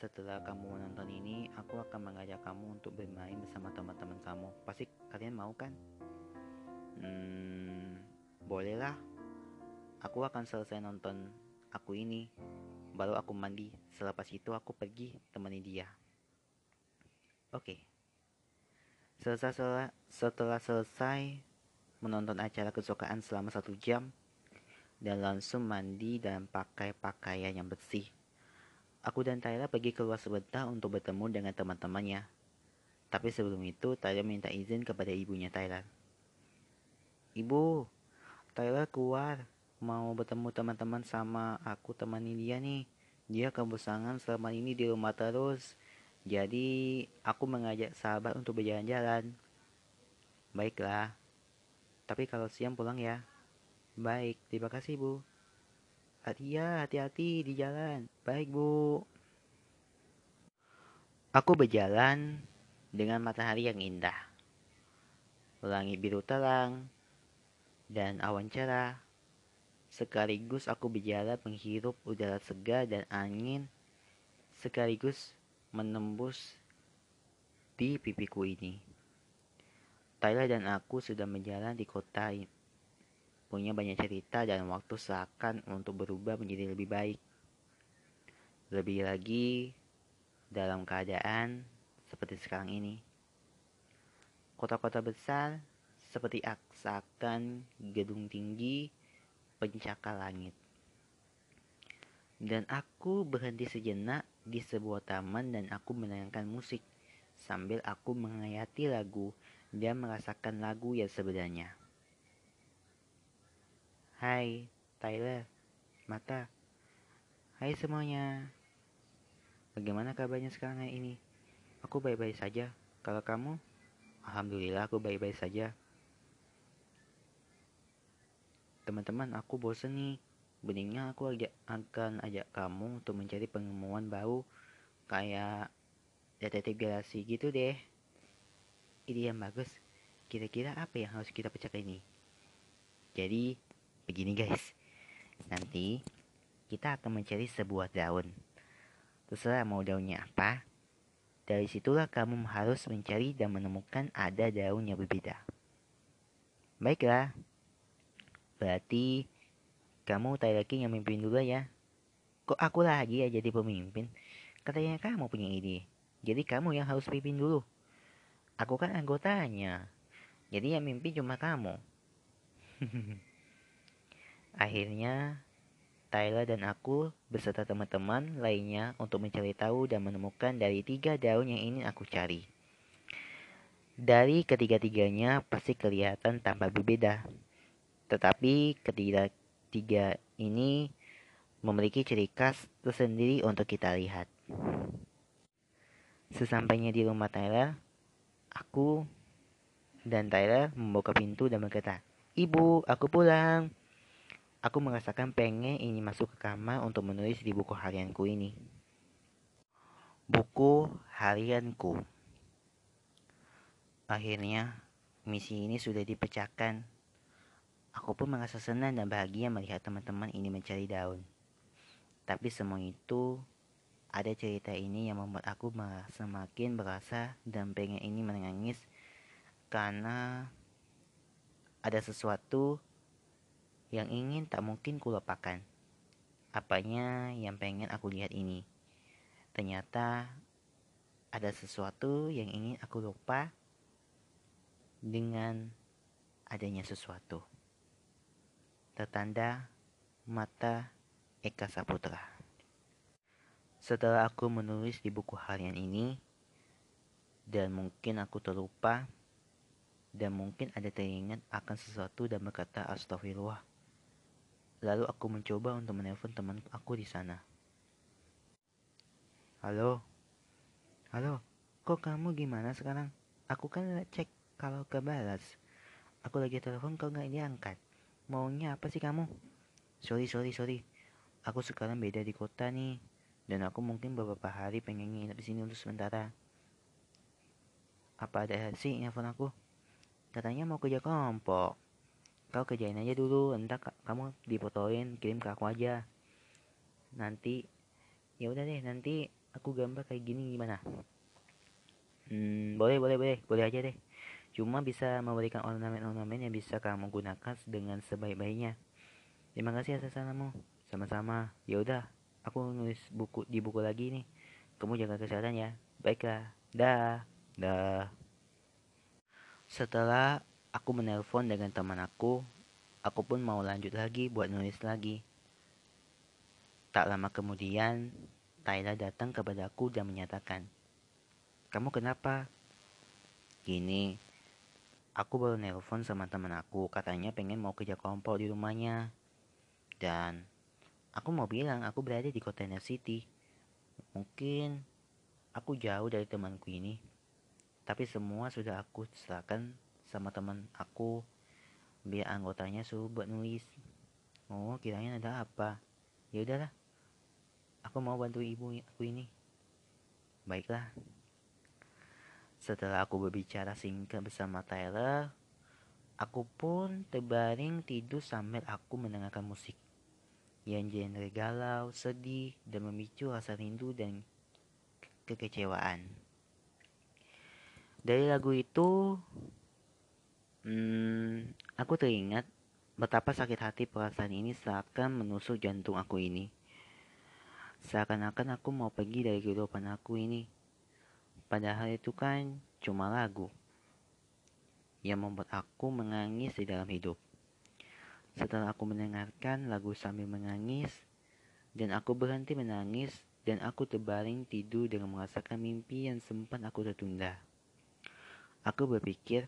setelah kamu menonton ini, aku akan mengajak kamu untuk bermain bersama teman-teman kamu. Pasti kalian mau kan? Hmm, bolehlah. Aku akan selesai nonton aku ini. Baru aku mandi. Selepas itu aku pergi temani dia. Oke. Okay. Setelah, setelah selesai menonton acara kesukaan selama satu jam dan langsung mandi dan pakai pakaian yang bersih. Aku dan Tyler pergi keluar sebentar untuk bertemu dengan teman-temannya. Tapi sebelum itu, Tyler minta izin kepada ibunya Tyler. Ibu, Tyler keluar. Mau bertemu teman-teman sama aku temani dia nih. Dia kebosangan selama ini di rumah terus. Jadi aku mengajak sahabat untuk berjalan-jalan. Baiklah. Tapi kalau siang pulang ya. Baik, terima kasih bu. Hati ya, hati-hati di jalan. Baik bu. Aku berjalan dengan matahari yang indah. Langit biru terang, dan awan cerah. Sekaligus aku berjalan menghirup udara segar dan angin sekaligus menembus di pipiku ini. Tyler dan aku sudah berjalan di kota ini. Punya banyak cerita dan waktu seakan untuk berubah menjadi lebih baik. Lebih lagi dalam keadaan seperti sekarang ini. Kota-kota besar seperti aksakan gedung tinggi pencakar langit. Dan aku berhenti sejenak di sebuah taman dan aku menayangkan musik sambil aku menghayati lagu dan merasakan lagu yang sebenarnya. Hai, Tyler, Mata. Hai semuanya. Bagaimana kabarnya sekarang ini? Aku baik-baik saja. Kalau kamu? Alhamdulillah aku baik-baik saja. Teman-teman, aku bosen nih. Beningnya aku ajak, akan ajak kamu untuk mencari penemuan baru kayak detektif galaksi gitu deh. Ide yang bagus. Kira-kira apa yang harus kita pecahkan ini? Jadi, begini guys. Nanti kita akan mencari sebuah daun. Terserah mau daunnya apa. Dari situlah kamu harus mencari dan menemukan ada daun yang berbeda. Baiklah, Berarti kamu Tyler King yang mimpin dulu ya. Kok aku lagi ya jadi pemimpin? Katanya kamu punya ide. Jadi kamu yang harus pimpin dulu. Aku kan anggotanya. Jadi yang mimpin cuma kamu. Akhirnya Tyler dan aku beserta teman-teman lainnya untuk mencari tahu dan menemukan dari tiga daun yang ingin aku cari. Dari ketiga-tiganya pasti kelihatan tampak berbeda. Tetapi ketiga tiga ini memiliki ciri khas tersendiri untuk kita lihat. Sesampainya di rumah Tyler, aku dan Tyler membuka pintu dan berkata, Ibu, aku pulang. Aku merasakan pengen ini masuk ke kamar untuk menulis di buku harianku ini. Buku harianku. Akhirnya, misi ini sudah dipecahkan. Aku pun merasa senang dan bahagia melihat teman-teman ini mencari daun. Tapi semua itu ada cerita ini yang membuat aku semakin berasa dan pengen ini menangis karena ada sesuatu yang ingin tak mungkin kulupakan. Apanya yang pengen aku lihat ini? Ternyata ada sesuatu yang ingin aku lupa dengan adanya sesuatu. Tertanda mata Eka Saputra. Setelah aku menulis di buku harian ini, dan mungkin aku terlupa, dan mungkin ada teringat akan sesuatu dan berkata astagfirullah. Lalu aku mencoba untuk menelpon teman aku di sana. Halo, halo, kok kamu gimana sekarang? Aku kan cek kalau kebalas. Aku lagi telepon kau nggak diangkat. Maunya apa sih kamu? Sorry, sorry, sorry. Aku sekarang beda di kota nih, dan aku mungkin beberapa hari pengen nginep di sini untuk sementara. Apa ada sih nelfon aku? Katanya mau kerja kelompok. Kau kerjain aja dulu, entah kamu dipotoin, kirim ke aku aja. Nanti, ya udah deh, nanti aku gambar kayak gini gimana? Hmm, boleh, boleh, boleh, boleh aja deh. Cuma bisa memberikan ornamen-ornamen yang bisa kamu gunakan dengan sebaik-baiknya. Terima kasih atas salammu. Sama-sama. Ya udah, aku nulis buku di buku lagi nih. Kamu jaga kesehatan ya. Baiklah. Dah. Dah. Setelah aku menelpon dengan teman aku, aku pun mau lanjut lagi buat nulis lagi. Tak lama kemudian, Tyler datang kepada aku dan menyatakan, "Kamu kenapa?" Gini, aku baru nelpon sama teman aku, katanya pengen mau kerja kelompok di rumahnya. Dan Aku mau bilang aku berada di kota New City. Mungkin aku jauh dari temanku ini. Tapi semua sudah aku serahkan sama teman aku biar anggotanya suruh buat nulis. Oh, kiranya ada apa? Ya udahlah. Aku mau bantu ibu aku ini. Baiklah. Setelah aku berbicara singkat bersama Tyler, aku pun terbaring tidur sambil aku mendengarkan musik yang genre galau, sedih, dan memicu rasa rindu dan kekecewaan. Dari lagu itu, hmm, aku teringat betapa sakit hati perasaan ini seakan menusuk jantung aku ini. Seakan-akan aku mau pergi dari kehidupan aku ini. Padahal itu kan cuma lagu yang membuat aku menangis di dalam hidup. Setelah aku mendengarkan lagu sambil menangis, dan aku berhenti menangis, dan aku terbaring tidur dengan merasakan mimpi yang sempat aku tertunda. Aku berpikir,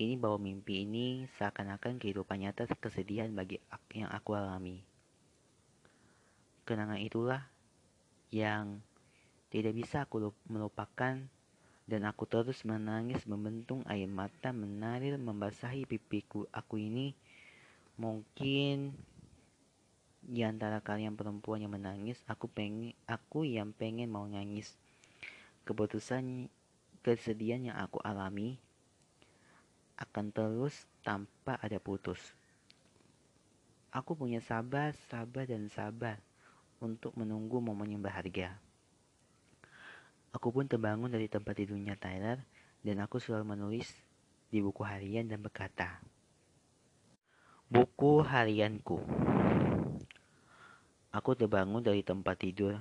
ini bahwa mimpi ini seakan-akan kehidupan nyata kesedihan bagi yang aku alami. Kenangan itulah yang tidak bisa aku melupakan. Dan aku terus menangis membentung air mata mengalir membasahi pipiku. Aku ini mungkin di antara kalian perempuan yang menangis aku pengen aku yang pengen mau nangis. Keputusan kesedihan yang aku alami akan terus tanpa ada putus. Aku punya sabar sabar dan sabar untuk menunggu momen yang berharga aku pun terbangun dari tempat tidurnya Tyler dan aku selalu menulis di buku harian dan berkata Buku harianku. Aku terbangun dari tempat tidur,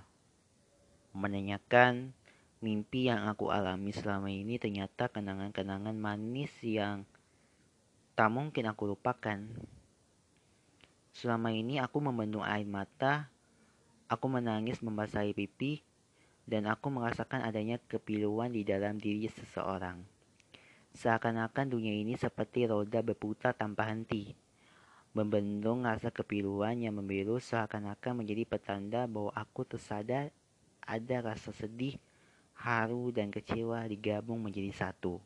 menanyakan mimpi yang aku alami selama ini ternyata kenangan-kenangan manis yang tak mungkin aku lupakan. Selama ini aku membendung air mata, aku menangis membasahi pipi, dan aku merasakan adanya kepiluan di dalam diri seseorang. Seakan-akan dunia ini seperti roda berputar tanpa henti Membendung rasa kepiluan yang membiru seakan-akan menjadi petanda bahwa aku tersadar ada rasa sedih, haru, dan kecewa digabung menjadi satu.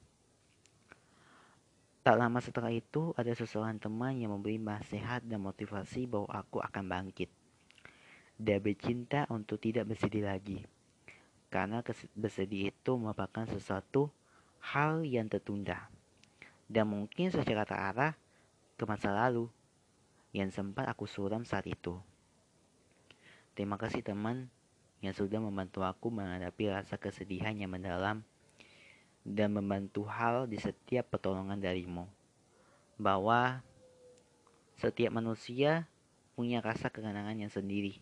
Tak lama setelah itu, ada seseorang teman yang memberi nasihat dan motivasi bahwa aku akan bangkit. Dia bercinta untuk tidak bersedih lagi. Karena bersedih itu merupakan sesuatu hal yang tertunda. Dan mungkin secara terarah ke masa lalu yang sempat aku suram saat itu. Terima kasih teman yang sudah membantu aku menghadapi rasa kesedihan yang mendalam dan membantu hal di setiap pertolongan darimu. Bahwa setiap manusia punya rasa kenangan yang sendiri.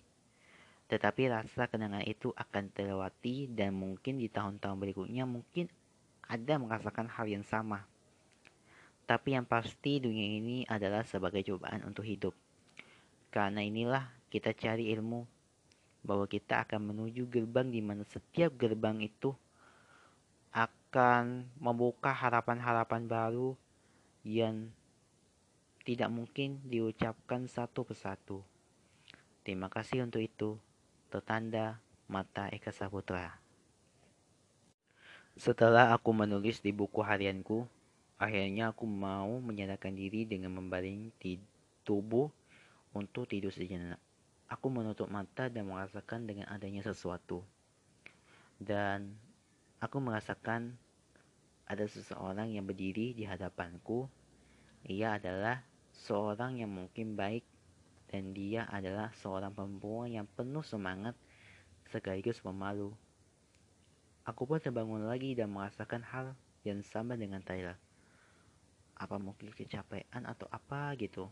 Tetapi rasa kenangan itu akan terlewati dan mungkin di tahun-tahun berikutnya mungkin ada merasakan hal yang sama. Tapi yang pasti dunia ini adalah sebagai cobaan untuk hidup. Karena inilah kita cari ilmu bahwa kita akan menuju gerbang di mana setiap gerbang itu akan membuka harapan-harapan baru yang tidak mungkin diucapkan satu persatu. Terima kasih untuk itu. Tertanda Mata Eka Saputra. Setelah aku menulis di buku harianku, Akhirnya aku mau menyadarkan diri dengan membaring di tubuh untuk tidur sejenak. Aku menutup mata dan merasakan dengan adanya sesuatu. Dan aku merasakan ada seseorang yang berdiri di hadapanku. Ia adalah seorang yang mungkin baik dan dia adalah seorang perempuan yang penuh semangat sekaligus pemalu. Aku pun terbangun lagi dan merasakan hal yang sama dengan Tyler apa mungkin kecapean atau apa gitu